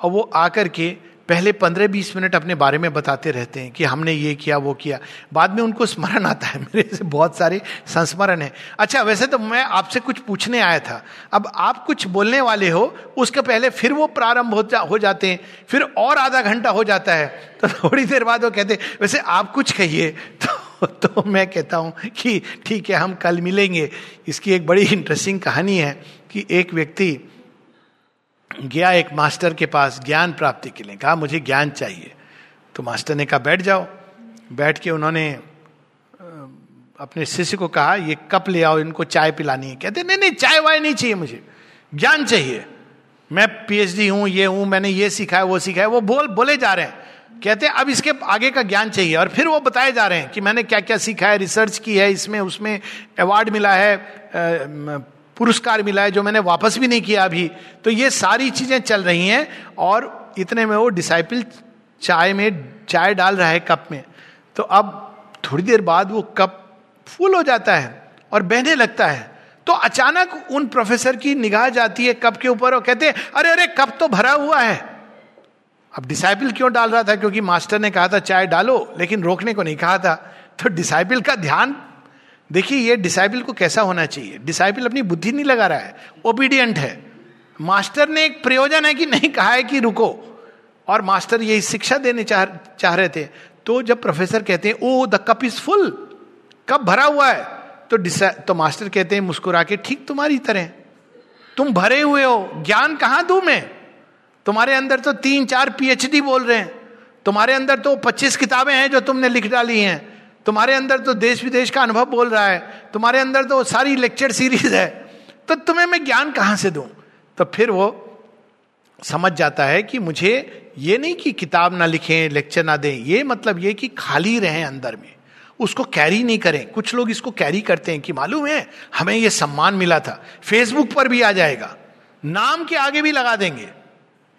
और वो आकर के पहले पंद्रह बीस मिनट अपने बारे में बताते रहते हैं कि हमने ये किया वो किया। बाद में उनको स्मरण आता है मेरे से बहुत सारे संस्मरण है। अच्छा वैसे तो मैं आपसे कुछ पूछने आया था। अब आप कुछ बोलने वाले हो उसके पहले फिर वो प्रारंभ हो, जा, हो जाते हैं फिर और आधा घंटा हो जाता है तो थोड़ी देर बाद वो कहते वैसे आप कुछ कहिए। तो तो मैं कहता हूँ कि ठीक है हम कल मिलेंगे। इसकी एक बड़ी इंटरेस्टिंग कहानी है कि एक व्यक्ति गया एक मास्टर के पास ज्ञान प्राप्ति के लिए। कहा, मुझे ज्ञान चाहिए। तो मास्टर ने कहा, बैठ जाओ। बैठ के उन्होंने अपने शिष्य को कहा, ये कप ले आओ, इनको चाय पिलानी है। कहते, नहीं नहीं, चाय वाय नहीं चाहिए मुझे। ज्ञान चाहिए। मैं पीएचडी हूँ, ये हूँ, मैंने ये सीखा है, वो सीखा है, वो बोल, बोले जा रहे हैं। कहते, अब इसके आगे का ज्ञान चाहिए। और फिर वो बताए जा रहे हैं कि मैंने क्या क्या सीखा है, रिसर्च की है, इसमें, उसमें अवार्ड मिला है पुरस्कार मिला है जो मैंने वापस भी नहीं किया अभी। तो ये सारी चीज़ें चल रही हैं और इतने में वो डिसाइपल चाय में चाय डाल रहा है कप में। तो अब थोड़ी देर बाद वो कप फुल हो जाता है और बहने लगता है। तो अचानक उन प्रोफेसर की निगाह जाती है कप के ऊपर और कहते हैं, अरे अरे, कप तो भरा हुआ है। अब डिसाइपल क्यों डाल रहा था? क्योंकि मास्टर ने कहा था, चाय डालो। लेकिन रोकने को नहीं कहा था। तो डिसाइपल का ध्यान देखिए, ये डिसाइबल को कैसा होना चाहिए? डिसाइबल अपनी बुद्धि नहीं लगा रहा है ओबीडियंट है। मास्टर ने एक प्रयोजन है कि नहीं, कहा है कि रुको। और मास्टर यही शिक्षा देने चाह चाह रहे थे। तो जब प्रोफेसर कहते हैं ओ the cup is full cup भरा हुआ है। तो तो मास्टर कहते हैं मुस्कुरा के ठीक तुम्हारी तरह। तुम भरे हुए हो। ज्ञान कहाँ दू मैं? तुम्हारे अंदर तो तीन चार पीएचडी बोल रहे हैं। तुम्हारे अंदर तो पच्चीस किताबें हैं जो तुमने लिख डाली हैं। तुम्हारे अंदर तो देश विदेश का अनुभव बोल रहा है, तुम्हारे अंदर तो सारी लेक्चर सीरीज़ है तो तुम्हें मैं ज्ञान कहाँ से दूँ? तो फिर वो समझ जाता है कि मुझे ये नहीं कि किताब ना लिखें, लेक्चर ना दें, ये मतलब ये कि खाली रहें अंदर में। उसको कैरी नहीं करें। कुछ लोग इसको कैरी करते हैं कि मालूम है, हमें ये सम्मान मिला था। फेसबुक पर भी आ जाएगा। नाम के आगे भी लगा देंगे।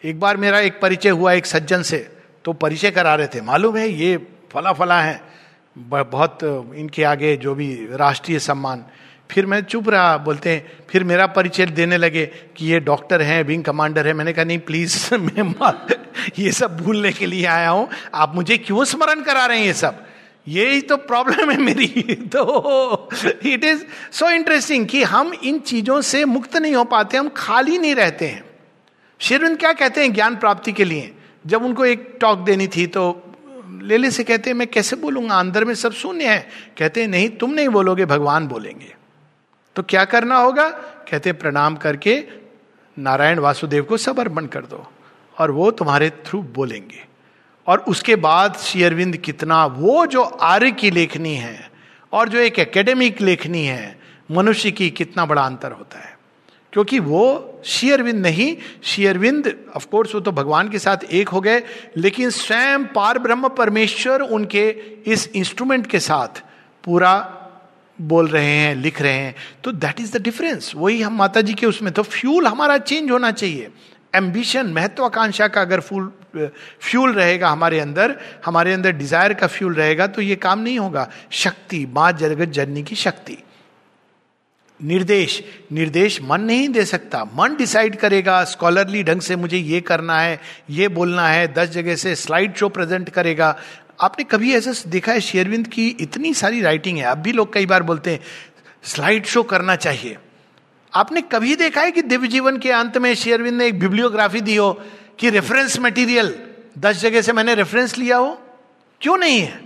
एक बार मेरा एक परिचय हुआ एक सज्जन से तो परिचय करा रहे थे। मालूम है, ये फला फला है। बहुत, इनके आगे जो भी राष्ट्रीय सम्मान। फिर मैं चुप रहा, बोलते हैं, फिर मेरा परिचय देने लगे कि ये डॉक्टर हैं, विंग कमांडर है। मैंने कहा, नहीं प्लीज़ मैं ये सब भूलने के लिए आया हूँ। आप मुझे क्यों स्मरण करा रहे हैं ये सब? यही तो प्रॉब्लम है मेरी। तो इट इज़ सो इंटरेस्टिंग कि हम इन चीज़ों से मुक्त नहीं हो पाते, हम खाली नहीं रहते हैं। शेरविंद क्या कहते हैं ज्ञान प्राप्ति के लिए? जब उनको एक टॉक देनी थी तो लेले से कहते हैं, मैं कैसे बोलूँगा? अंदर में सब शून्य है. कहते हैं, नहीं, तुम नहीं बोलोगे, भगवान बोलेंगे. तो क्या करना होगा? कहते प्रणाम करके नारायण वासुदेव को सब अर्पण कर दो और वो तुम्हारे थ्रू बोलेंगे. और उसके बाद शेयरविंद कितना, वो जो आर्य की लेखनी है और जो एक एकेडमिक लेखनी है, मनुष्य की कितना बड़ा अंतर होता है। क्योंकि वो शेयरविंद नहीं, शेयरविंद ऑफकोर्स वो तो भगवान के साथ एक हो गए, लेकिन स्वयं पार ब्रह्म परमेश्वर उनके इस इंस्ट्रूमेंट के साथ पूरा बोल रहे हैं, लिख रहे हैं। तो दैट इज़ द डिफरेंस वही हम माता जी के उसमें तो फ्यूल हमारा चेंज होना चाहिए। एम्बिशन महत्वाकांक्षा का अगर फूल फ्यूल रहेगा हमारे अंदर हमारे अंदर डिज़ायर का फ्यूल रहेगा तो ये काम नहीं होगा। शक्ति, माँ जगत जननी की शक्ति। निर्देश निर्देश मन नहीं दे सकता। मन डिसाइड करेगा स्कॉलरली ढंग से मुझे ये करना है, ये बोलना है, दस जगह से स्लाइड शो प्रेजेंट करेगा। आपने कभी ऐसा देखा है शेरविंद की इतनी सारी राइटिंग है? अब भी लोग कई बार बोलते हैं स्लाइड शो करना चाहिए। आपने कभी देखा है कि दिव्य जीवन के अंत में शेरविंद ने एक बिब्लियोग्राफी दी हो कि रेफरेंस मटेरियल दस जगह से मैंने रेफरेंस लिया हो? क्यों नहीं है?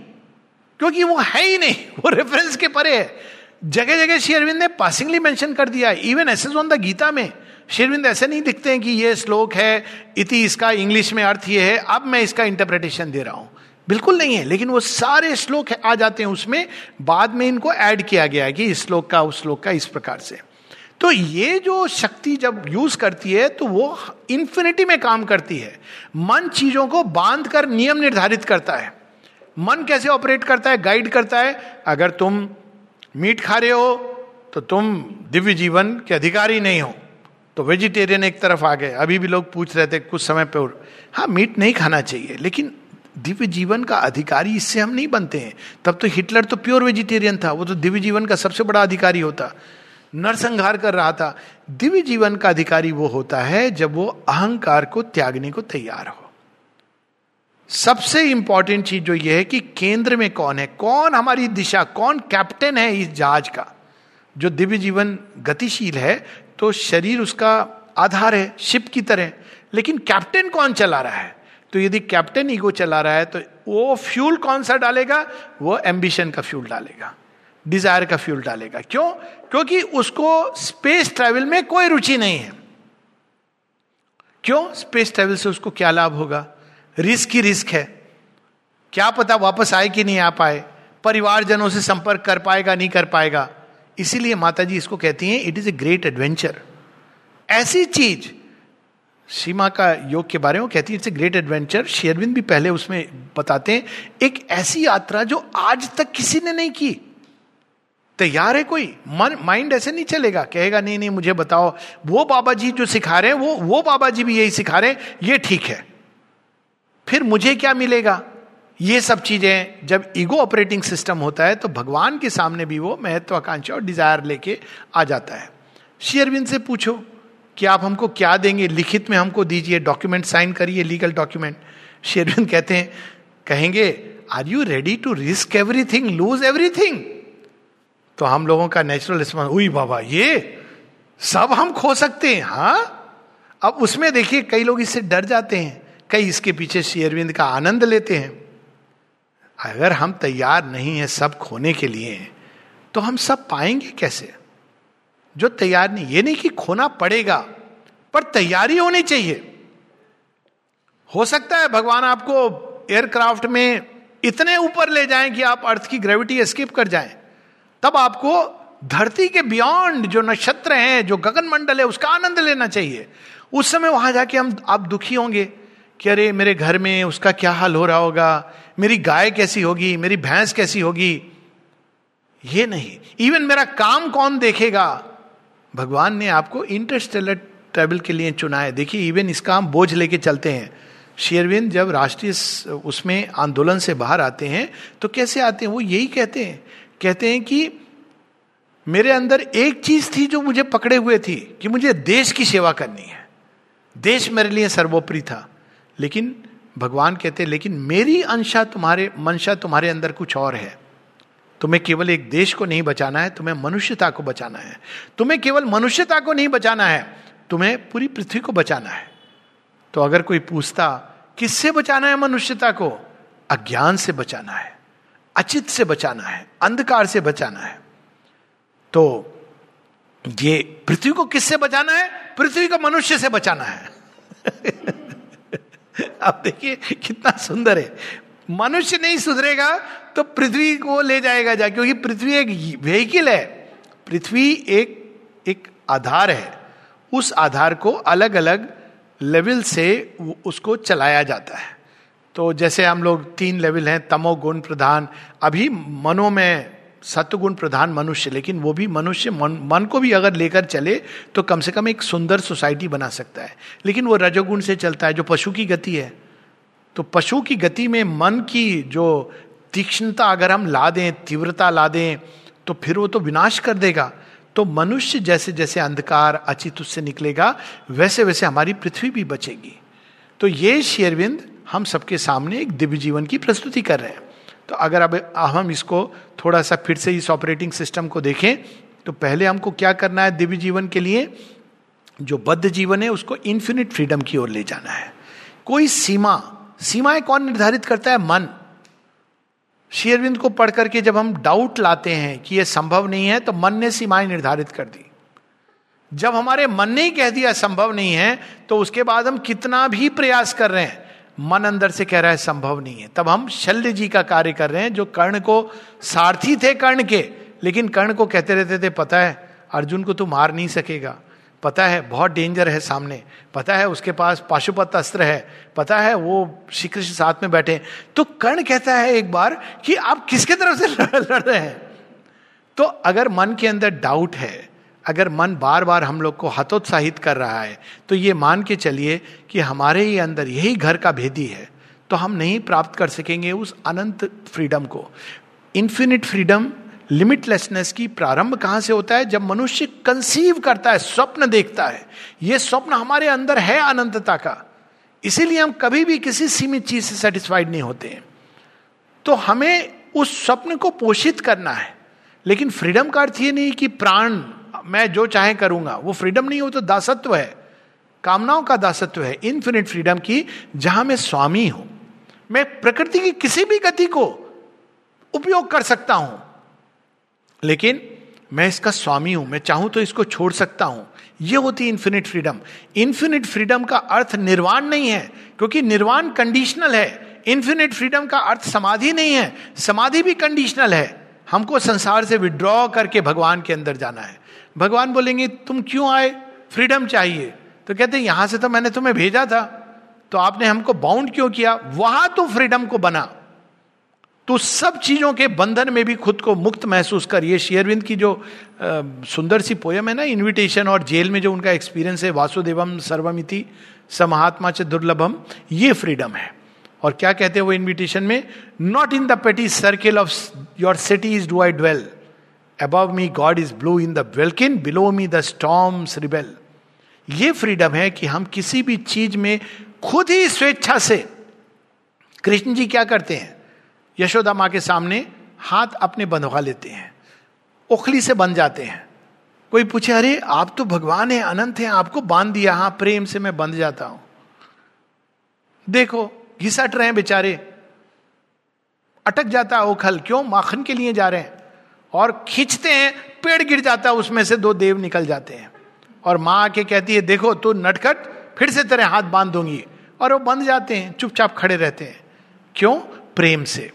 क्योंकि वो है ही नहीं, वो रेफरेंस के परे है। जगह जगह शेरविंद ने पासिंगली मेंशन कर दिया even as on the Gita में शेरविंद ऐसे नहीं दिखते हैं कि ये श्लोक है, इति इसका इंग्लिश में अर्थ ये है। अब मैं इसका इंटरप्रिटेशन दे रहा हूँ। बिल्कुल नहीं है, लेकिन वो सारे श्लोक आ जाते हैं उसमें। बाद में इनको ऐड किया गया है कि इस श्लोक का, उस श्लोक का इस प्रकार से। तो ये जो शक्ति जब यूज़ करती है तो वो इंफिनिटी में काम करती है। मन चीज़ों को बाँध कर नियम निर्धारित करता है। मन कैसे ऑपरेट करता है? गाइड करता है। अगर तुम मीट खा रहे हो तो तुम दिव्य जीवन के अधिकारी नहीं हो। तो वेजिटेरियन एक तरफ़ आ गए। अभी भी लोग पूछ रहे थे, कुछ समय पर हाँ मीट नहीं खाना चाहिए, लेकिन दिव्य जीवन का अधिकारी इससे हम नहीं बनते हैं। तब तो हिटलर तो प्योर वेजिटेरियन था, वो तो दिव्य जीवन का सबसे बड़ा अधिकारी होता। नरसंहार कर रहा था। दिव्य जीवन का अधिकारी वो होता है जब वो अहंकार को त्यागने को तैयार हो। सबसे इंपॉर्टेंट चीज़ जो ये है कि केंद्र में कौन है? कौन हमारी दिशा? कौन कैप्टन है इस जहाज़ का? जो दिव्य जीवन गतिशील है तो शरीर उसका आधार है शिप की तरह। लेकिन कैप्टन कौन चला रहा है? तो यदि कैप्टन ईगो चला रहा है तो वो फ्यूल कौन सा डालेगा? वो एम्बिशन का फ्यूल डालेगा। डिज़ायर का फ्यूल डालेगा। क्यों? क्योंकि उसको स्पेस ट्रेवल में कोई रुचि नहीं है। क्यों? स्पेस ट्रेवल से उसको क्या लाभ होगा? रिस्क ही रिस्क है। क्या पता वापस आए कि नहीं आ पाए। परिवारजनों से संपर्क कर पाएगा, नहीं कर पाएगा। इसीलिए माता जी इसको कहती हैं it is a great adventure ऐसी चीज़ सीमा का योग के बारे में कहती है इट्स ए ग्रेट एडवेंचर शेयरविंद भी पहले उसमें बताते हैं, एक ऐसी यात्रा जो आज तक किसी ने नहीं की। तैयार है कोई? मन माइंड ऐसे नहीं चलेगा। कहेगा, नहीं नहीं, मुझे बताओ। वो बाबा जी जो सिखा रहे हैं, वो वो बाबा जी भी यही सिखा रहे हैं, ये ठीक है। फिर मुझे क्या मिलेगा? ये सब चीज़ें, जब ईगो ऑपरेटिंग सिस्टम होता है तो भगवान के सामने भी वो महत्वाकांक्षा और डिज़ायर लेके आ जाता है। शेयरविंद से पूछो कि आप हमको क्या देंगे? लिखित में हमको दीजिए, डॉक्यूमेंट साइन करिए, लीगल डॉक्यूमेंट. शेरविंद कहते हैं, कहेंगे, are you ready to risk everything, lose everything? तो हम लोगों का नेचुरल रिस्पॉन्स हुई बाबा, ये सब हम खो सकते हैं हाँ? अब उसमें देखिए, कई लोग इससे डर जाते हैं। कई इसके पीछे शेयरविंद का आनंद लेते हैं। अगर हम तैयार नहीं है सब खोने के लिए तो हम सब पाएँगे कैसे? जो तैयार नहीं, ये नहीं कि खोना पड़ेगा, पर तैयारी होनी चाहिए। हो सकता है भगवान आपको एयरक्राफ्ट में इतने ऊपर ले जाएँ कि आप अर्थ की ग्रेविटी स्किप कर जाएँ। तब आपको धरती के बियॉन्ड जो नक्षत्र हैं, जो गगन मंडल है, उसका आनंद लेना चाहिए। उस समय वहाँ जाके हम, आप दुखी होंगे। कि अरे, मेरे घर में उसका क्या हाल हो रहा होगा? मेरी गाय कैसी होगी? मेरी भैंस कैसी होगी? ये नहीं। इवन मेरा काम कौन देखेगा? भगवान ने आपको इंटरस्टेलर ट्रेवल के लिए चुना है। देखिए इवन इसका हम बोझ लेके चलते हैं। शेरविंद जब राष्ट्रीय उसमें आंदोलन से बाहर आते हैं तो कैसे आते हैं? वो यही कहते हैं। कहते हैं कि, मेरे अंदर एक चीज़ थी जो मुझे पकड़े हुए थी, कि मुझे देश की सेवा करनी है। देश मेरे लिए सर्वोपरि था। लेकिन भगवान कहते हैं, लेकिन मेरी अंशा तुम्हारे, मंशा तुम्हारे अंदर कुछ और है। तुम्हें केवल एक देश को नहीं बचाना है, तुम्हें मनुष्यता को बचाना है। तुम्हें केवल मनुष्यता को नहीं बचाना है, तुम्हें पूरी पृथ्वी को बचाना है। तो अगर कोई पूछता, किससे बचाना है मनुष्यता को? अज्ञान से बचाना है, अचित से बचाना है, अंधकार से बचाना है। तो ये पृथ्वी को किससे बचाना है? पृथ्वी को मनुष्य से बचाना है। अब देखिए, कितना सुंदर है। मनुष्य नहीं सुधरेगा तो पृथ्वी को ले जाएगा जा, क्योंकि पृथ्वी एक व्हीकिल है। पृथ्वी एक एक आधार है। उस आधार को अलग अलग लेवल से उसको चलाया जाता है। तो जैसे हम लोग तीन लेवल हैं, तमो गुण प्रधान। अभी मनो में सत्गुण प्रधान मनुष्य लेकिन वो भी मनुष्य मन, मन को भी अगर लेकर चले तो कम से कम एक सुंदर सोसाइटी बना सकता है। लेकिन वो रजोगुण से चलता है जो पशु की गति है। तो पशु की गति में मन की जो तीक्ष्णता अगर हम ला दें तीव्रता ला दें तो फिर वो तो विनाश कर देगा। तो मनुष्य जैसे जैसे अंधकार अचित उससे निकलेगा वैसे वैसे हमारी पृथ्वी भी बचेगी। तो ये शेरविंद हम सबके सामने एक दिव्य जीवन की प्रस्तुति कर रहे हैं। तो अगर अब हम इसको थोड़ा सा फिर से इस ऑपरेटिंग सिस्टम को देखें तो पहले हमको क्या करना है दिव्य जीवन के लिए? जो बद्ध जीवन है, उसको इन्फिनिट फ्रीडम की ओर ले जाना है। कोई सीमा, सीमाएँ कौन निर्धारित करता है? मन। शेरविंद को पढ़ करके जब हम डाउट लाते हैं कि यह संभव नहीं है तो मन ने सीमाएँ निर्धारित कर दी। जब हमारे मन ने ही कह दिया संभव नहीं है तो उसके बाद हम कितना भी प्रयास कर रहे हैं मन अंदर से कह रहा है, संभव नहीं है। तब हम शल्य जी का कार्य कर रहे हैं, जो कर्ण को सारथी थे कर्ण के, लेकिन कर्ण को कहते रहते थे, पता है, अर्जुन को तू मार नहीं सकेगा। पता है, बहुत डेंजर है सामने। पता है, उसके पास पाशुपत अस्त्र है। पता है, वो श्री कृष्ण साथ में बैठे तो कर्ण कहता है एक बार कि आप किसके तरफ़ से लड़ रहे हैं? तो अगर मन के अंदर डाउट है अगर मन बार बार हम लोग को हतोत्साहित कर रहा है तो ये मान के चलिए कि हमारे ही अंदर यही घर का भेदी है तो हम नहीं प्राप्त कर सकेंगे उस अनंत फ्रीडम को। इन्फिनिट फ्रीडम लिमिटलेसनेस की प्रारंभ कहाँ से होता है? जब मनुष्य कंसीव करता है, स्वप्न देखता है यह स्वप्न हमारे अंदर है अनंतता का। इसीलिए हम कभी भी किसी सीमित चीज़ से सेटिस्फाइड नहीं होते हैं। तो हमें उस स्वप्न को पोषित करना है, लेकिन फ्रीडम का अर्थ ये नहीं कि प्राण मैं जो चाहे करूँगा। वो फ्रीडम नहीं हो तो दासत्व है। कामनाओं का दासत्व है। इन्फिनिट फ्रीडम की जहाँ मैं स्वामी हूँ। मैं प्रकृति की किसी भी गति को उपयोग कर सकता हूँ। लेकिन मैं इसका स्वामी हूँ। मैं चाहूँ तो इसको छोड़ सकता हूँ। यह होती इन्फिनिट फ्रीडम इन्फिनिट फ्रीडम का अर्थ निर्वाण नहीं है, क्योंकि निर्वाण कंडीशनल है। इन्फिनिट फ्रीडम का अर्थ समाधि नहीं है। समाधि भी कंडीशनल है। हमको संसार से विड्रॉ करके भगवान के अंदर जाना है। भगवान बोलेंगे तुम क्यों आए? फ्रीडम चाहिए. तो कहते यहाँ से तो मैंने तुम्हें भेजा था तो आपने हमको बाउंड क्यों किया? वहाँ तो फ्रीडम को बना। तो सब चीज़ों के बंधन में भी खुद को मुक्त महसूस कर। ये शेयरविंद की जो आ, सुंदर सी पोयम है ना इनविटेशन और जेल में जो उनका एक्सपीरियंस है वासुदेवम सर्वमिति समहात्मा च दुर्लभम ये फ्रीडम है। और क्या कहते हैं वो इनविटेशन में? Not in the petty circle of your cities do I dwell above me God is blue in the welkin below me the storms rebel ये फ्रीडम है कि हम किसी भी चीज़ में खुद ही स्वेच्छा से कृष्ण जी क्या करते हैं? यशोदा माँ के सामने हाथ अपने बंधवा लेते हैं। उखली से बन जाते हैं। कोई पूछे, अरे, आप तो भगवान हैं, अनंत हैं, आपको बाँध दिया हाँ प्रेम से मैं बंध जाता हूँ। देखो, घिसट रहे हैं बेचारे। अटक जाता है ओखल क्यों? माखन के लिए जा रहे हैं। और खींचते हैं, पेड़ गिर जाता है, उसमें से दो देव निकल जाते हैं। और माँ आके कहती है, देखो, तू नटखट, फिर से तेरे हाथ बाँध दूँगी और वो बंध जाते हैं, चुपचाप खड़े रहते हैं। क्यों? प्रेम से।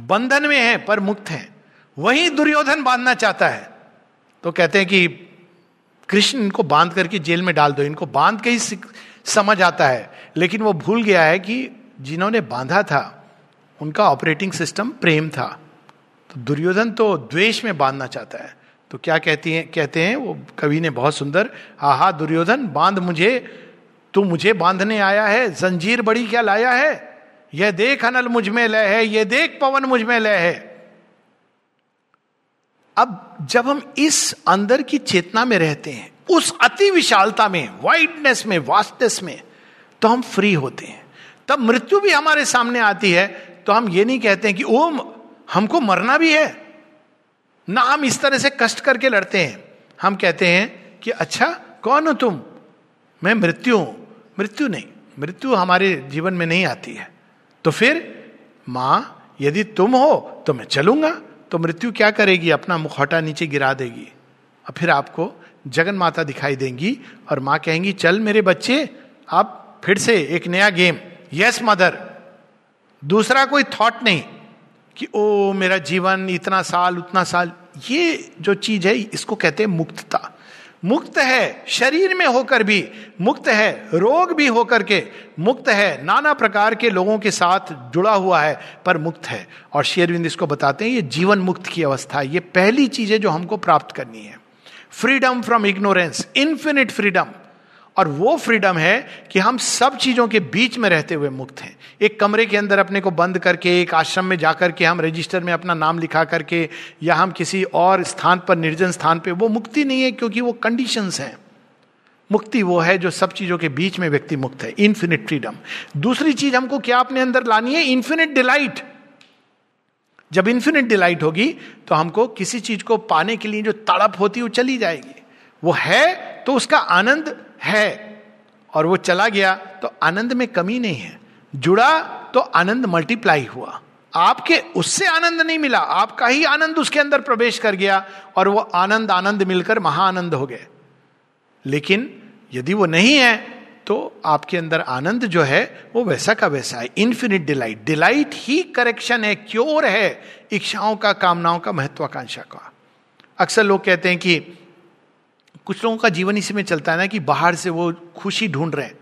बंधन में है, पर मुक्त है। वही दुर्योधन बांधना चाहता है। तो कहते हैं कि, कृष्ण, इनको बाँध करके जेल में डाल दो। इनको बाँध के ही समझ आता है। लेकिन वो भूल गया है कि जिन्होंने बांधा था, उनका ऑपरेटिंग सिस्टम प्रेम था। तो दुर्योधन तो द्वेष में बांधना चाहता है। तो क्या कहती है, कहते हैं, वो कवि ने बहुत सुंदर हा दुर्योधन, बाँध मुझे, तू मुझे बांधने आया है, जंजीर बड़ी क्या लाया है? यह देख अनल मुझमें लय है, यह देख पवन मुझमें लय है। अब जब हम इस अंदर की चेतना में रहते हैं, उस अति विशालता में वाइडनेस में, वास्टनेस में तो हम फ्री होते हैं। तब मृत्यु भी हमारे सामने आती है तो हम ये नहीं कहते हैं कि, ओम हमको मरना भी है। ना हम इस तरह से कष्ट करके लड़ते हैं। हम कहते हैं कि अच्छा कौन हो तुम? मैं मृत्यु हूँ। मृत्यु नहीं, मृत्यु हमारे जीवन में नहीं आती है। तो फिर, माँ, यदि तुम हो तो मैं चलूँगा। तो मृत्यु क्या करेगी? अपना मुखौटा नीचे गिरा देगी। और फिर आपको जगन माता दिखाई देंगी और माँ कहेंगी, चल मेरे बच्चे आप फिर से एक नया गेम। Yes, mother. दूसरा कोई थॉट नहीं। कि ओ मेरा जीवन इतना साल, उतना साल। ये जो चीज़ है, इसको कहते हैं मुक्तता। मुक्त है शरीर में होकर भी, मुक्त है रोग भी होकर के, मुक्त है नाना प्रकार के लोगों के साथ जुड़ा हुआ है, पर मुक्त है। और शेरविंद इसको बताते हैं, ये जीवन मुक्त की अवस्था है ये पहली चीज़ है जो हमको प्राप्त करनी है। Freedom from ignorance infinite freedom और वो फ्रीडम है कि हम सब चीज़ों के बीच में रहते हुए मुक्त हैं। एक कमरे के अंदर अपने को बंद करके, एक आश्रम में जाकर के हम रजिस्टर में अपना नाम लिखा करके, या हम किसी और स्थान पर, निर्जन स्थान पे, वो मुक्ति नहीं है क्योंकि वो कंडीशंस हैं। मुक्ति वो है जो सब चीज़ों के बीच में व्यक्ति मुक्त है। इन्फिनिट फ्रीडम दूसरी चीज़ हमको क्या अपने अंदर लानी है? इन्फिनिट डिलाइट जब इन्फिनिट डिलाइट होगी तो हमको किसी चीज़ को पाने के लिए जो तड़प होती है, वो चली जाएगी। वो है तो उसका आनंद है और वो चला गया तो आनंद में कमी नहीं है। जुड़ा तो आनंद मल्टीप्लाई हुआ। आपके, उससे आनंद नहीं मिला। आपका ही आनंद उसके अंदर प्रवेश कर गया और वो आनंद आनंद मिलकर महाआनंद हो गए। लेकिन यदि वो नहीं है तो आपके अंदर आनंद जो है, वो वैसा का वैसा है। इन्फिनिट डिलाइट डिलाइट ही करेक्शन है क्योर है। इच्छाओं का, कामनाओं का महत्वाकांक्षा का। अक्सर लोग कहते हैं कि कुछ लोगों का जीवन इसी में चलता है ना कि बाहर से वो खुशी ढूंढ रहे हैं।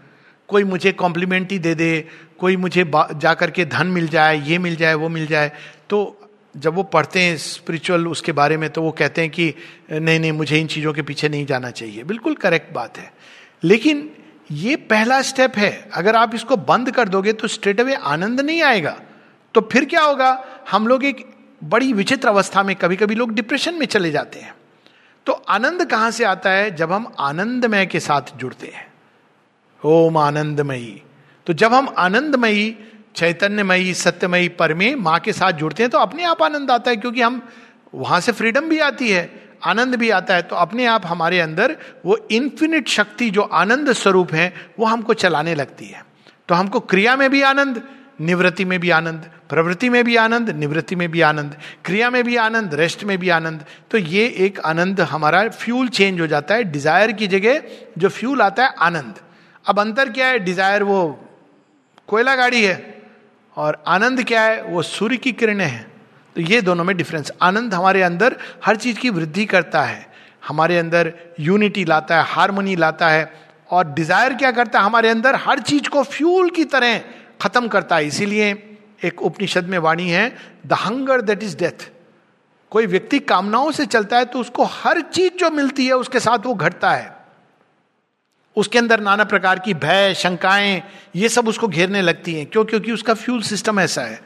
कोई मुझे कॉम्प्लीमेंट ही दे दे, कोई मुझे जा करके धन मिल जाए, ये मिल जाए, वो मिल जाए। तो जब वो पढ़ते हैं स्पिरिचुअल उसके बारे में तो वो कहते हैं कि, नहीं नहीं, मुझे इन चीज़ों के पीछे नहीं जाना चाहिए। बिल्कुल करेक्ट बात है। लेकिन ये पहला स्टेप है। अगर आप इसको बंद कर दोगे तो स्ट्रेट अवे आनंद नहीं आएगा। तो फिर क्या होगा? हम लोग एक बड़ी विचित्र अवस्था में कभी कभी लोग डिप्रेशन में चले जाते हैं। तो आनंद कहाँ से आता है? जब हम आनंदमय के साथ जुड़ते हैं। ओम आनंदमयी। तो जब हम आनंदमयी, चैतन्यमयी, सत्यमयी पर में माँ के साथ जुड़ते हैं तो अपने आप आनंद आता है, क्योंकि हम वहाँ से फ्रीडम भी आती है, आनंद भी आता है तो अपने आप हमारे अंदर वो इन्फिनिट शक्ति, जो आनंद स्वरूप है, वो हमको चलाने लगती है। तो हमको क्रिया में भी आनंद निवृत्ति में भी आनंद, प्रवृत्ति में भी आनंद, निवृत्ति में भी आनंद, क्रिया में भी आनंद रेस्ट में भी आनंद। तो ये एक आनंद हमारा फ्यूल चेंज हो जाता है डिज़ायर की जगह जो फ्यूल आता है, आनंद। अब अंतर क्या है? डिज़ायर वो कोयला गाड़ी है और आनंद क्या है? वो सूर्य की किरणें हैं। तो ये दोनों में डिफरेंस आनंद हमारे अंदर हर चीज़ की वृद्धि करता है। हमारे अंदर यूनिटी लाता है हारमोनी लाता है और डिज़ायर क्या करता है? हमारे अंदर हर चीज़ को फ्यूल की तरह खत्म करता है। इसीलिए एक उपनिषद में वाणी है the hunger that is death कोई व्यक्ति कामनाओं से चलता है तो उसको हर चीज़ जो मिलती है उसके साथ वो घटता है। उसके अंदर नाना प्रकार की भय, शंकाएँ, ये सब उसको घेरने लगती हैं। क्यों? क्योंकि उसका फ्यूल सिस्टम ऐसा है।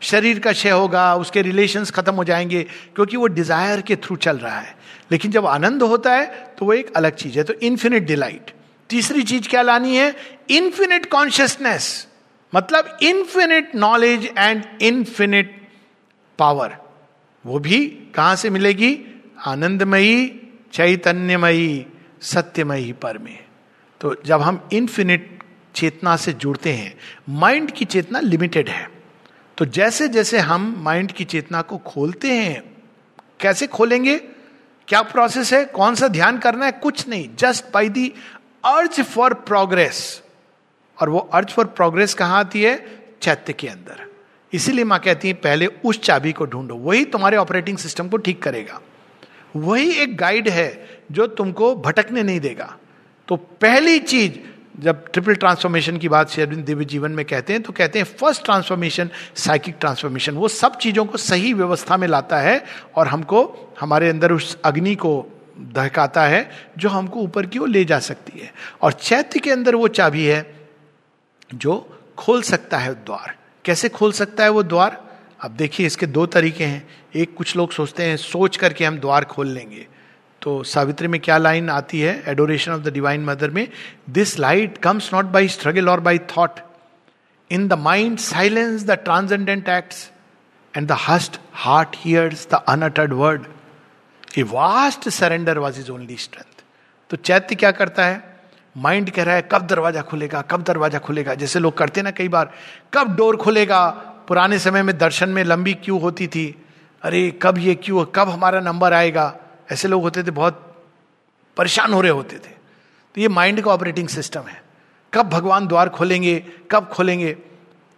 शरीर का क्षय होगा, उसके रिलेशंस खत्म हो जाएँगे, क्योंकि वो डिज़ायर के थ्रू चल रहा है। लेकिन जब आनंद होता है तो वो एक अलग चीज़ है तो इन्फिनिट डिलाइट तीसरी चीज़ क्या लानी है? इन्फिनिट कॉन्शियसनेस मतलब infinite knowledge and infinite power वो भी कहाँ से मिलेगी? आनंदमयी, चैतन्यमयी, सत्यमयी पर में। तो जब हम इन्फिनिट चेतना से जुड़ते हैं माइंड की चेतना लिमिटेड है। तो जैसे जैसे हम माइंड की चेतना को खोलते हैं, कैसे खोलेंगे? क्या प्रोसेस है? कौन सा ध्यान करना है? कुछ नहीं जस्ट बाई दी अर्ज़ फॉर प्रोग्रेस और वो अर्ज़ फॉर प्रोग्रेस कहाँ आती है? चैत्य के अंदर। इसीलिए माँ कहती है, पहले उस चाबी को ढूंढो। वही तुम्हारे ऑपरेटिंग सिस्टम को ठीक करेगा। वही एक गाइड है जो तुमको भटकने नहीं देगा। तो पहली चीज़, जब ट्रिपल ट्रांसफॉर्मेशन की बात श्री दिव्य जीवन में कहते हैं तो कहते हैं फ़र्स्ट ट्रांसफॉर्मेशन साइकिक ट्रांसफॉर्मेशन वो सब चीज़ों को सही व्यवस्था में लाता है और हमको, हमारे अंदर उस अग्नि को दहकाता है, जो हमको ऊपर की ओर ले जा सकती है। और चैत्य के अंदर वो चाबी है जो खोल सकता है द्वार। कैसे खोल सकता है वो द्वार? अब देखिए, इसके दो तरीके हैं। एक, कुछ लोग सोचते हैं, सोच करके हम द्वार खोल लेंगे। तो सावित्री में क्या लाइन आती है? Adoration of the divine mother में this light comes not by struggle or by thought in the mind silence the transcendent acts and the hushed heart hears the unuttered word a vast surrender was is only strength तो चैत्य क्या करता है? Mind कह रहा है, कब दरवाज़ा खुलेगा, कब दरवाज़ा खुलेगा? जैसे लोग करते ना कई बार, कब डोर खुलेगा? पुराने समय में दर्शन में लंबी क्यू होती थी। अरे, कब ये क्यू, कब हमारा नंबर आएगा? ऐसे लोग होते थे, बहुत परेशान हो रहे होते थे। तो ये माइंड का ऑपरेटिंग सिस्टम है। कब भगवान द्वार खोलेंगे, कब खोलेंगे?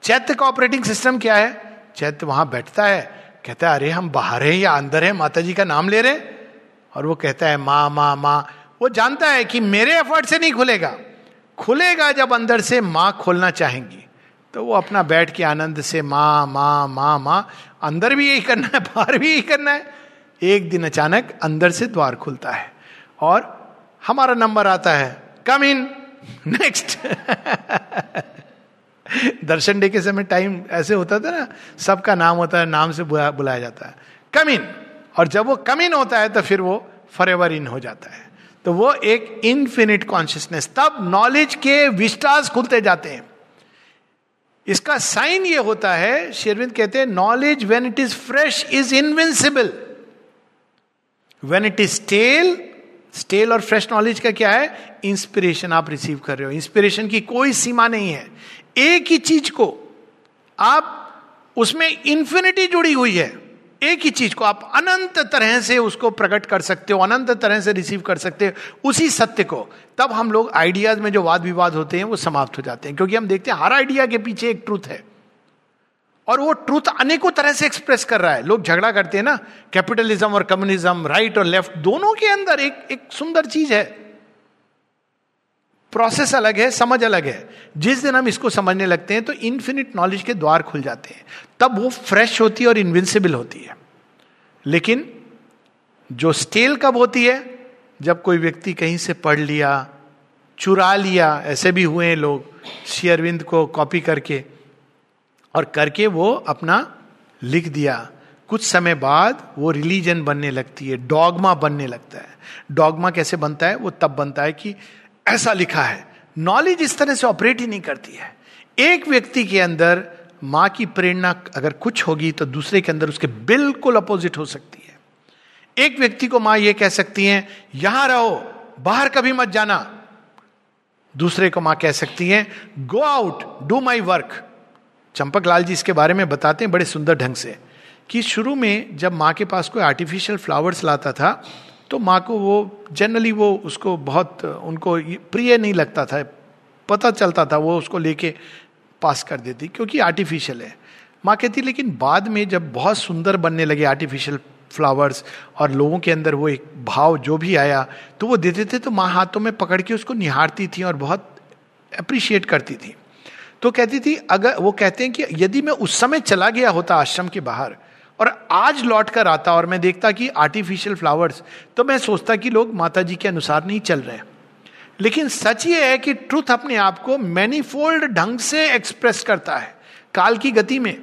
चैत्य का ऑपरेटिंग सिस्टम क्या है? चैत्य वहाँ बैठता है, कहता है, अरे, हम बाहर हैं या अंदर हैं? माता जी का नाम ले रहे हैं? और वो कहता है, माँ माँ माँ। वो जानता है कि मेरे एफर्ट से नहीं खुलेगा। खुलेगा जब अंदर से माँ खोलना चाहेंगी। तो वो अपना बैठ के आनंद से माँ माँ माँ माँ, अंदर भी यही करना है, बाहर भी यही करना है। एक दिन अचानक अंदर से द्वार खुलता है और हमारा नंबर आता है कम इन नेक्स्ट दर्शन डे के समय टाइम ऐसे होता था ना, सबका नाम होता है, नाम से बुलाया जाता है। कम इन और जब वो कम इन होता है तो फिर वो फॉर एवर इन हो जाता है। तो वो एक इनफिनिट कॉन्शियसनेस तब नॉलेज के विस्टास खुलते जाते हैं। इसका साइन ये होता है, शेरविंद कहते हैं knowledge when it is fresh is invincible when it is stale stale और फ्रेश नॉलेज का क्या है? इंस्पिरेशन आप रिसीव कर रहे हो। इंस्पिरेशन की कोई सीमा नहीं है। एक ही चीज़ को आप, उसमें इंफिनिटी जुड़ी हुई है। एक ही चीज़ को आप अनंत तरह से उसको प्रकट कर सकते हो, अनंत तरह से रिसीव कर सकते हो, उसी सत्य को। तब हम लोग आइडियाज़ में जो वाद विवाद होते हैं, वो समाप्त हो जाते हैं, क्योंकि हम देखते हैं हर आइडिया के पीछे एक ट्रूथ है। और वो ट्रूथ अनेकों तरह से एक्सप्रेस कर रहा है। लोग झगड़ा करते हैं ना कैपिटलिज्म और कम्युनिज्म राइट और लेफ़्ट दोनों के अंदर एक एक सुंदर चीज़ है। प्रोसेस अलग है, समझ अलग है। जिस दिन हम इसको समझने लगते हैं तो इन्फिनिट नॉलेज के द्वार खुल जाते हैं। तब वो फ्रेश होती है और इन्विंसिबल होती है। लेकिन जो स्टेल कब होती है? जब कोई व्यक्ति कहीं से पढ़ लिया, चुरा लिया, ऐसे भी हुए हैं लोग शेयरविंद को कॉपी करके, और करके वो अपना लिख दिया। कुछ समय बाद वो रिलीजन बनने लगती है डॉगमा बनने लगता है। डॉगमा कैसे बनता है? वो तब बनता है कि ऐसा लिखा है नॉलेज इस तरह से ऑपरेट ही नहीं करती है। एक व्यक्ति के अंदर माँ की प्रेरणा अगर कुछ होगी तो दूसरे के अंदर उसके बिल्कुल अपोजिट हो सकती है। एक व्यक्ति को माँ ये कह सकती है, यहाँ रहो, बाहर कभी मत जाना। दूसरे को माँ कह सकती है go out do my work Champak Lal ji इसके बारे में बताते हैं बड़े सुंदर ढंग से कि शुरू में जब माँ के पास कोई आर्टिफिशियल फ्लावर्स लाता था तो माँ को वो जनरली वो उसको बहुत, उनको प्रिय नहीं लगता था। पता चलता था, वो उसको लेके पास कर देती, क्योंकि आर्टिफिशियल है। माँ कहती, लेकिन बाद में जब बहुत सुंदर बनने लगे आर्टिफिशियल फ्लावर्स और लोगों के अंदर वो एक भाव जो भी आया तो वो देते थे तो माँ हाथों में पकड़ के उसको निहारती थी और बहुत अप्रिशिएट करती थी। तो कहती थी, अगर, वो कहते हैं कि यदि मैं उस समय चला गया होता आश्रम के बाहर और आज लौट कर आता और मैं देखता कि आर्टिफिशियल फ्लावर्स तो मैं सोचता कि लोग माता जी के अनुसार नहीं चल रहे लेकिन सच ये है कि ट्रुथ अपने आप को मैनीफोल्ड ढंग से एक्सप्रेस करता है, काल की गति में।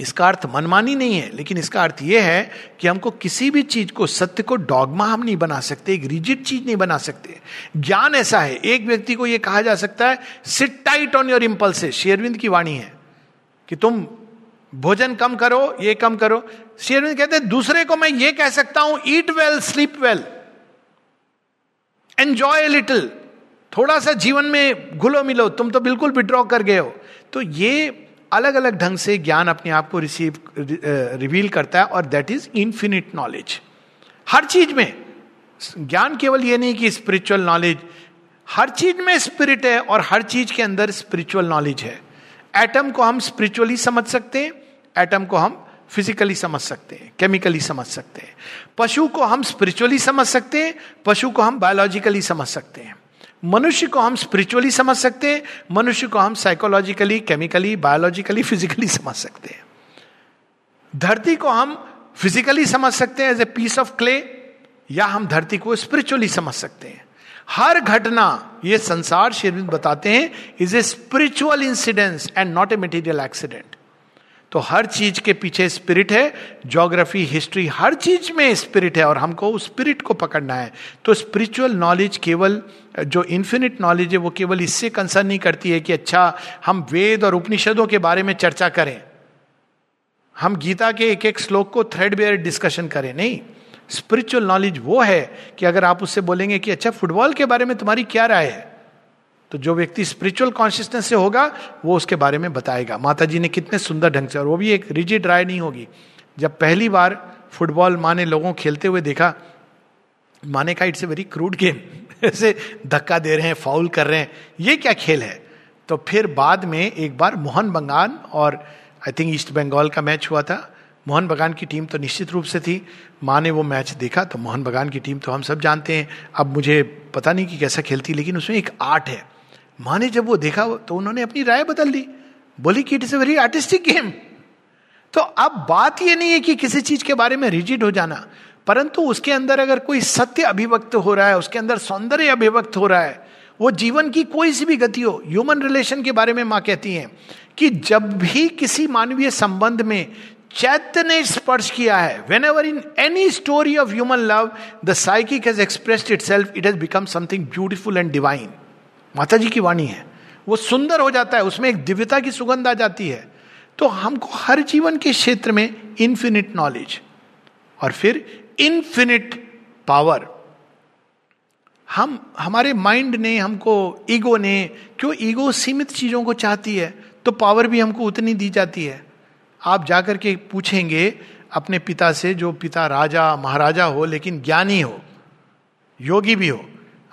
इसका अर्थ मनमानी नहीं है, लेकिन इसका अर्थ यह है कि हमको किसी भी चीज़ को, सत्य को डॉगमा हम नहीं बना सकते, एक रिजिड चीज़ नहीं बना सकते। ज्ञान ऐसा है, एक व्यक्ति को यह कहा जा सकता है sit tight on your impulse Sri Aurobindo की वाणी है कि तुम भोजन कम करो, ये कम करो। शेयरविंद कहते हैं, दूसरे को मैं ये कह सकता हूँ eat well sleep well enjoy little थोड़ा सा जीवन में घुलो मिलो, तुम तो बिल्कुल विड्रॉ कर गए हो। तो ये अलग अलग ढंग से ज्ञान अपने आप को रिसीव रिवील करता है, और दैट इज़ इंफिनिट नॉलेज हर चीज़ में, ज्ञान केवल ये नहीं कि स्पिरिचुअल नॉलेज हर चीज़ में स्पिरिट है, और हर चीज़ के अंदर स्पिरिचुअल नॉलेज है। एटम को हम स्पिरिचुअली समझ सकते हैं एटम को हम फिजिकली समझ सकते हैं केमिकली समझ सकते हैं। पशु को हम स्पिरिचुअली समझ सकते हैं, पशु को हम बायोलॉजिकली समझ सकते हैं। मनुष्य को हम स्पिरिचुअली समझ सकते हैं, मनुष्य को हम साइकोलॉजिकली केमिकली बायोलॉजिकली फिजिकली समझ सकते हैं। धरती को हम फिजिकली समझ सकते हैं as a piece of clay या हम धरती को स्पिरिचुअली समझ सकते हैं। हर घटना, ये संसार शेरविंद बताते हैं is a spiritual incidence and not a material accident तो हर चीज़ के पीछे स्पिरिट है ज्योग्राफी हिस्ट्री हर चीज़ में स्पिरिट है और हमको उस स्पिरिट को पकड़ना है। तो स्पिरिचुअल नॉलेज केवल, जो इन्फिनिट नॉलेज है, वो केवल इससे कंसर्न नहीं करती है कि अच्छा हम वेद और उपनिषदों के बारे में चर्चा करें। हम गीता के एक एक श्लोक को थ्रेड बेयर डिस्कशन करें, नहीं। स्पिरिचुअल नॉलेज वो है कि अगर आप उससे बोलेंगे कि अच्छा फुटबॉल के बारे में तुम्हारी क्या राय है? तो जो व्यक्ति स्पिरिचुअल कॉन्शियसनेस से होगा, वो उसके बारे में बताएगा। माता जी ने कितने सुंदर ढंग से, और वो भी एक रिजिड राय नहीं होगी। जब पहली बार फुटबॉल माँ ने लोगों खेलते हुए देखा माने का it's a very crude game ऐसे धक्का दे रहे हैं फाउल कर रहे हैं। ये क्या खेल है? तो फिर बाद में एक बार मोहन बंगाल और आई थिंक ईस्ट बंगाल का मैच हुआ था। मोहन बगान की टीम तो निश्चित रूप से थी। माँ ने वो मैच देखा तो मोहन बगान की टीम तो हम सब जानते हैं। अब मुझे पता नहीं कि कैसा खेलती, लेकिन उसमें एक आर्ट है। माँ ने जब वो देखा तो उन्होंने अपनी राय बदल दी। बोली कि it is a very artistic game तो अब बात ये नहीं है कि किसी चीज़ के बारे में रिजिड हो जाना, परंतु उसके अंदर अगर कोई सत्य अभिव्यक्त हो रहा है, उसके अंदर सौंदर्य अभिव्यक्त हो रहा है, वो जीवन की कोई सी भी गति हो ह्यूमन रिलेशन के बारे में माँ कहती हैं कि जब भी किसी मानवीय संबंध में चैत्य ने स्पर्श किया है whenever in any story of human love the psychic has expressed itself it has become something beautiful and divine माता जी की वाणी है। वो सुंदर हो जाता है, उसमें एक दिव्यता की सुगंध आ जाती है। तो हमको हर जीवन के क्षेत्र में इन्फिनिट नॉलेज और फिर इन्फिनिट पावर हम, हमारे माइंड ने, हमको ईगो ने, क्यों ईगो सीमित चीज़ों को चाहती है तो पावर भी हमको उतनी दी जाती है। आप जाकर के पूछेंगे अपने पिता से, जो पिता राजा, महाराजा हो, लेकिन ज्ञानी हो, योगी भी हो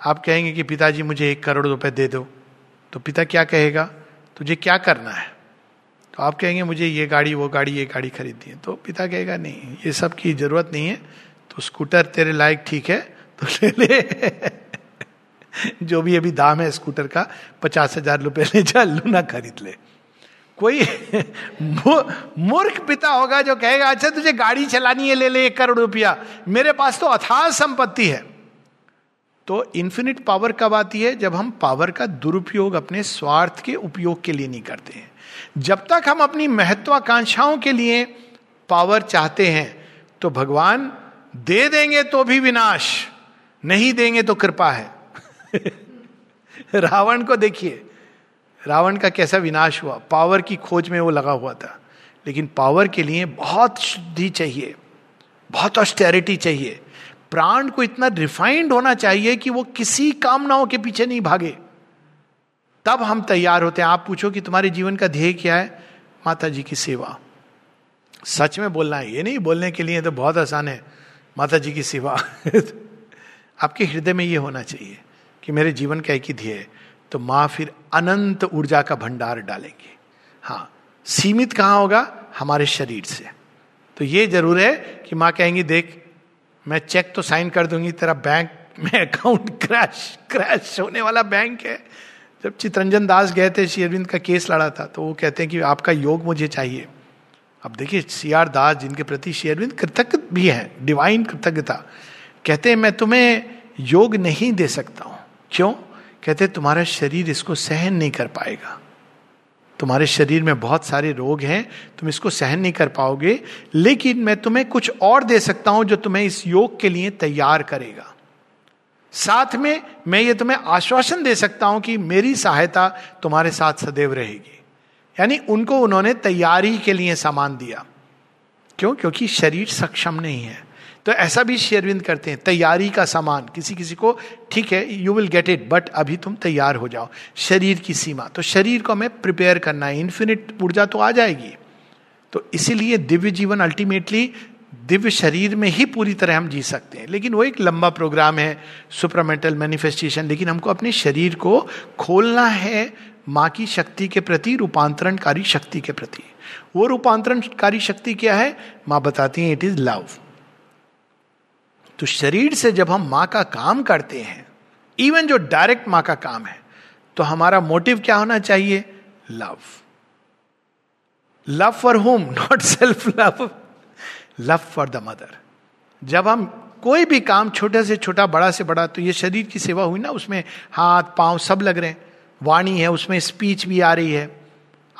आप कहेंगे कि पिताजी, मुझे एक करोड़ रुपए दे दो। तो पिता क्या कहेगा? तुझे क्या करना है? तो आप कहेंगे, मुझे ये गाड़ी, वो गाड़ी, ये गाड़ी खरीदनी है। तो पिता कहेगा, नहीं, ये सब की ज़रूरत नहीं है। तो स्कूटर तेरे लायक ठीक है तो ले ले। जो भी अभी दाम है स्कूटर का, पचास हज़ार रुपये ले जा, लूना खरीद ले। कोई मूर्ख पिता होगा जो कहेगा अच्छा तुझे गाड़ी चलानी है, ले ले एक करोड़ रुपया। मेरे पास तो अथाह संपत्ति है। तो इन्फिनिट पावर कब आती है? जब हम पावर का दुरुपयोग अपने स्वार्थ के उपयोग के लिए नहीं करते हैं। जब तक हम अपनी महत्वाकांक्षाओं के लिए पावर चाहते हैं तो भगवान दे देंगे तो भी विनाश, नहीं देंगे तो कृपा है। रावण को देखिए, रावण का कैसा विनाश हुआ। पावर की खोज में वो लगा हुआ था, लेकिन पावर के लिए बहुत शुद्धि चाहिए, बहुत ऑस्टेरिटी चाहिए। प्राण को इतना रिफाइंड होना चाहिए कि वो किसी कामनाओं के पीछे नहीं भागे। तब हम तैयार होते हैं। आप पूछो कि तुम्हारे जीवन का ध्येय क्या है? माता जी की सेवा। सच में बोलना है। ये नहीं, बोलने के लिए तो बहुत आसान है। माता जी की सेवा। आपके हृदय में ये होना चाहिए कि मेरे जीवन का एक ही ध्येय तो माँ फिर अनंत ऊर्जा का भंडार डालेंगे। हाँ सीमित कहाँ होगा? हमारे शरीर से। तो ये ज़रूर है कि माँ कहेंगी, देख मैं चेक तो साइन कर दूँगी, तेरा बैंक में अकाउंट क्रैश क्रैश होने वाला बैंक है। जब चितरंजन दास गए थे, श्री अरविंद का केस लड़ा था तो वो कहते हैं कि आपका योग मुझे चाहिए। अब देखिए सी आर दास जिनके प्रति श्री अरविंद कृतज्ञ भी है डिवाइन कृतज्ञता, कहते हैं, मैं तुम्हें योग नहीं दे सकता हूँ। क्यों? कहते तुम्हारा शरीर इसको सहन नहीं कर पाएगा। तुम्हारे शरीर में बहुत सारे रोग हैं, तुम इसको सहन नहीं कर पाओगे, लेकिन मैं तुम्हें कुछ और दे सकता हूँ जो तुम्हें इस योग के लिए तैयार करेगा। साथ में मैं ये तुम्हें आश्वासन दे सकता हूँ कि मेरी सहायता तुम्हारे साथ सदैव रहेगी। यानी उनको उन्होंने तैयारी के लिए सामान दिया। क्यों? क्योंकि शरीर सक्षम नहीं है। तो ऐसा भी शेयरविंद करते हैं, तैयारी का सामान, किसी किसी को, ठीक है you will get it but अभी तुम तैयार हो जाओ, शरीर की सीमा। तो शरीर को हमें प्रिपेयर करना है इन्फिनिट ऊर्जा तो आ जाएगी। तो इसीलिए दिव्य जीवन अल्टीमेटली दिव्य शरीर में ही पूरी तरह हम जी सकते हैं। लेकिन वो एक लंबा प्रोग्राम है सुपरमेंटल मैनिफेस्टेशन लेकिन हमको अपने शरीर को खोलना है, माँ की शक्ति के प्रति, रूपांतरणकारी शक्ति के प्रति। वो रूपांतरणकारी शक्ति क्या है? माँ बताती है इट इज़ लव तो शरीर से जब हम माँ का काम करते हैं इवन जो डायरेक्ट माँ का काम है तो हमारा मोटिव क्या होना चाहिए? Love love for whom not self love love for the mother जब हम कोई भी काम छोटे से छोटा, बड़ा से बड़ा तो ये शरीर की सेवा हुई ना, उसमें हाथ, पाँव सब लग रहे हैं। वाणी है, उसमें स्पीच भी आ रही है।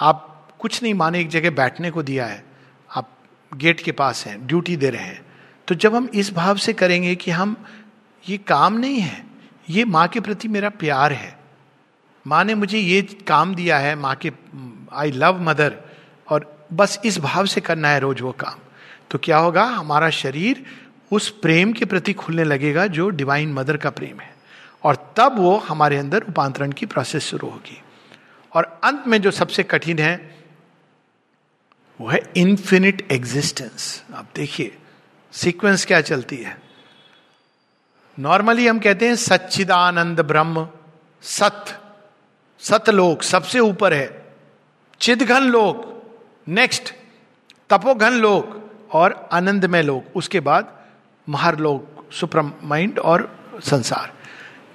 आप कुछ नहीं माने, एक जगह बैठने को दिया है। आप गेट के पास हैं ड्यूटी दे रहे हैं। तो जब हम इस भाव से करेंगे कि हम, ये काम नहीं है, ये माँ के प्रति मेरा प्यार है, माँ ने मुझे ये काम दिया है, माँ के आई लव मदर और बस इस भाव से करना है रोज वो काम तो क्या होगा? हमारा शरीर उस प्रेम के प्रति खुलने लगेगा जो डिवाइन मदर का प्रेम है, और तब वो हमारे अंदर रूपांतरण की प्रोसेस शुरू होगी। और अंत में जो सबसे कठिन है, वो है इन्फिनिट एग्जिस्टेंस आप देखिए सीक्वेंस क्या चलती है? नॉर्मली हम कहते हैं सच्चिदानंद ब्रह्म, सत, सतलोक सबसे ऊपर है, चिदघन लोक नेक्स्ट तपोघन लोक और आनंदमय लोक, उसके बाद महारलोक सुप्रम माइंड और संसार।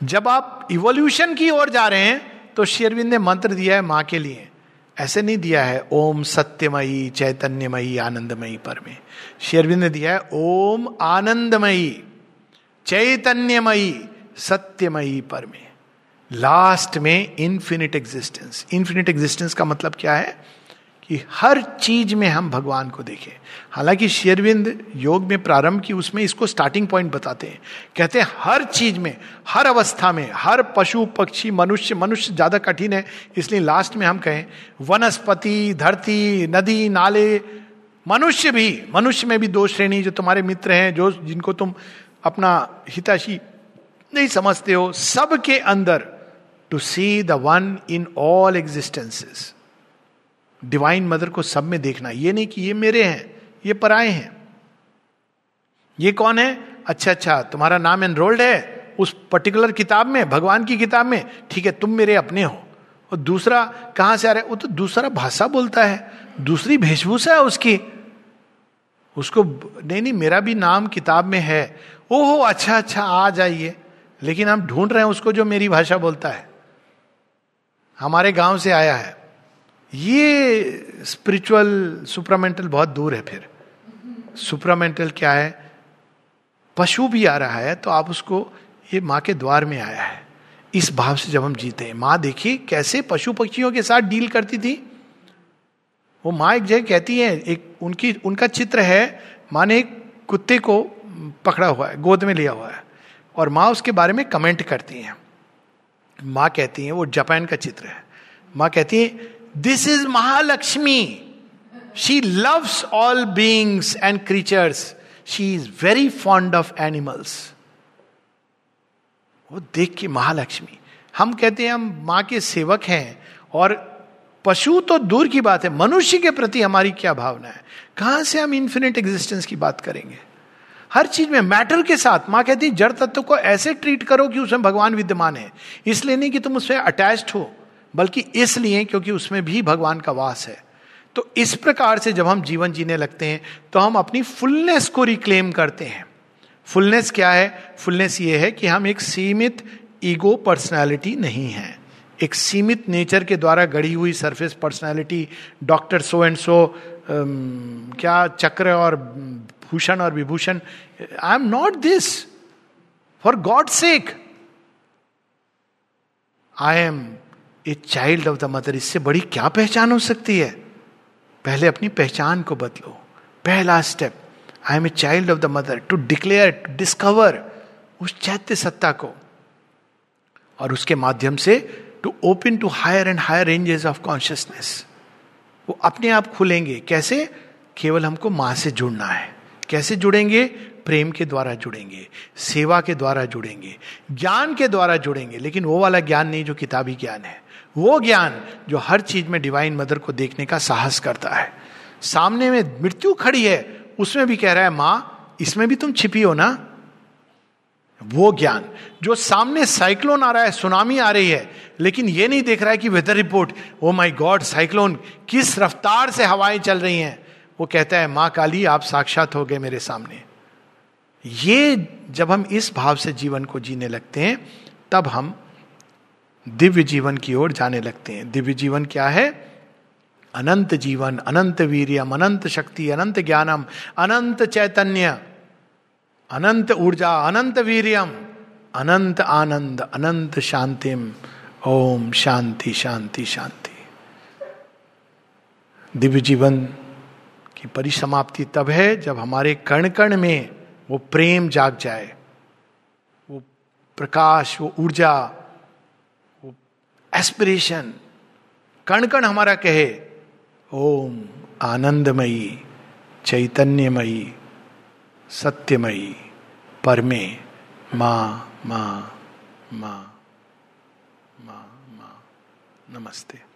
जब आप इवोल्यूशन की ओर जा रहे हैं तो शेरविंद ने मंत्र दिया है माँ के लिए। ऐसे नहीं दिया है, ओम सत्यमयी, चैतन्यमयी, आनंदमयी पर में शेरविंद ने दिया है, ओम आनंदमयी, चैतन्यमयी, सत्यमयी पर में लास्ट में इन्फिनिट एग्जिस्टेंस इन्फिनिट एग्जिस्टेंस का मतलब क्या है? कि हर चीज़ में हम भगवान को देखें। हालाँकि शेरविंद योग में प्रारंभ की उसमें इसको स्टार्टिंग पॉइंट बताते हैं। कहते हैं, हर चीज़ में, हर अवस्था में, हर पशु, पक्षी, मनुष्य मनुष्य ज़्यादा कठिन है, इसलिए लास्ट में हम कहें, वनस्पति, धरती, नदी, नाले, मनुष्य भी, मनुष्य में भी दो श्रेणी, जो तुम्हारे मित्र हैं, जो, जिनको तुम अपना हिताशी नहीं समझते हो, सबके अंदर to see the one in all existences divine mother को सब में देखना। ये नहीं कि ये मेरे हैं, ये पराए हैं। ये कौन है? अच्छा अच्छा तुम्हारा नाम एनरोल्ड है उस पर्टिकुलर किताब में, भगवान की किताब में। ठीक है, तुम मेरे अपने हो। और दूसरा, कहाँ से आ रहा है? वो तो दूसरा भाषा बोलता है, दूसरी वेशभूषा है उसकी। उसको, नहीं नहीं, मेरा भी नाम किताब में है। ओहो अच्छा अच्छा आ जाइए। लेकिन हम ढूंढ रहे हैं उसको जो मेरी भाषा बोलता है। हमारे गाँव से आया है। ये स्पिरिचुअल सुपरामेंटल बहुत दूर है फिर। सुपरामेंटल क्या है? पशु भी आ रहा है तो आप उसको, ये माँ के द्वार में आया है। इस भाव से जब हम जीते हैं, माँ देखिए कैसे पशु पक्षियों के साथ डील करती थी। वो माँ एक जगह कहती है, एक उनकी, उनका चित्र है, माँ ने एक कुत्ते को पकड़ा हुआ है, गोद में लिया हुआ है, और माँ उसके बारे में कमेंट करती हैं। माँ कहती हैं, वो जापान का चित्र है। माँ कहती है this is Mahalakshmi she loves all beings and creatures she is very fond of animals वो देख के महालक्ष्मी। हम कहते हैं, हम माँ के सेवक हैं और पशु तो दूर की बात है। मनुष्य के प्रति हमारी क्या भावना है? कहाँ से हम इंफिनिट एग्जिस्टेंस की बात करेंगे? हर चीज़ में मैटर के साथ। माँ कहती जड़ तत्व को ऐसे ट्रीट करो कि उसमें भगवान विद्यमान है। इसलिए नहीं कि तुम उससे अटैच्ड हो। बल्कि इसलिए क्योंकि उसमें भी भगवान का वास है। तो इस प्रकार से जब हम जीवन जीने लगते हैं तो हम अपनी फुलनेस को रिक्लेम करते हैं। फुलनेस क्या है? फुलनेस ये है कि हम एक सीमित ईगो पर्सनैलिटी नहीं है। एक सीमित नेचर के द्वारा गढ़ी हुई surface personality doctor so and so क्या चक्र और भूषण और Vibhushan I am not this for God sake I am a child of the mother इससे बड़ी क्या पहचान हो सकती है? पहले अपनी पहचान को बदलो। पहला step I am a child of the mother to declare to discover उस चैत्य सत्ता को। और उसके माध्यम से to open to higher and higher ranges of consciousness वो अपने आप खुलेंगे। कैसे? केवल हमको माँ से जुड़ना है। कैसे जुड़ेंगे? प्रेम के द्वारा जुड़ेंगे, सेवा के द्वारा जुड़ेंगे, ज्ञान के द्वारा जुड़ेंगे। लेकिन वो वाला ज्ञान नहीं, जो किताबी ज्ञान है। वो ज्ञान जो हर चीज़ में डिवाइन मदर को देखने का साहस करता है। सामने में मृत्यु खड़ी है, उसमें भी कह रहा है, माँ, इसमें भी तुम छिपी हो ना? वो ज्ञान जो सामने साइक्लोन आ रहा है सुनामी आ रही है, लेकिन ये नहीं देख रहा है कि weather report oh my God cyclone किस रफ्तार से हवाएँ चल रही हैं? वो कहता है, माँ काली, आप साक्षात हो गए मेरे सामने। ये जब हम इस भाव से जीवन को जीने लगते हैं, तब हम दिव्य जीवन की ओर जाने लगते हैं। दिव्य जीवन क्या है? अनंत जीवन, अनंत वीरियम, अनंत शक्ति, अनंत ज्ञानम, अनंत चैतन्य, अनंत ऊर्जा, अनंत वीरियम, अनंत आनंद, अनंत शांतिम। ओम शांति शांति शांति। दिव्य जीवन की परिसमाप्ति तब है जब हमारे कण कण में वो प्रेम जाग जाए। वो प्रकाश, वो ऊर्जा एस्पिरेशन कण कण हमारा कहे, ओम आनंदमयी, चैतन्यमयी, सत्यमयी, परमे, माँ माँ माँ माँ माँ, नमस्ते।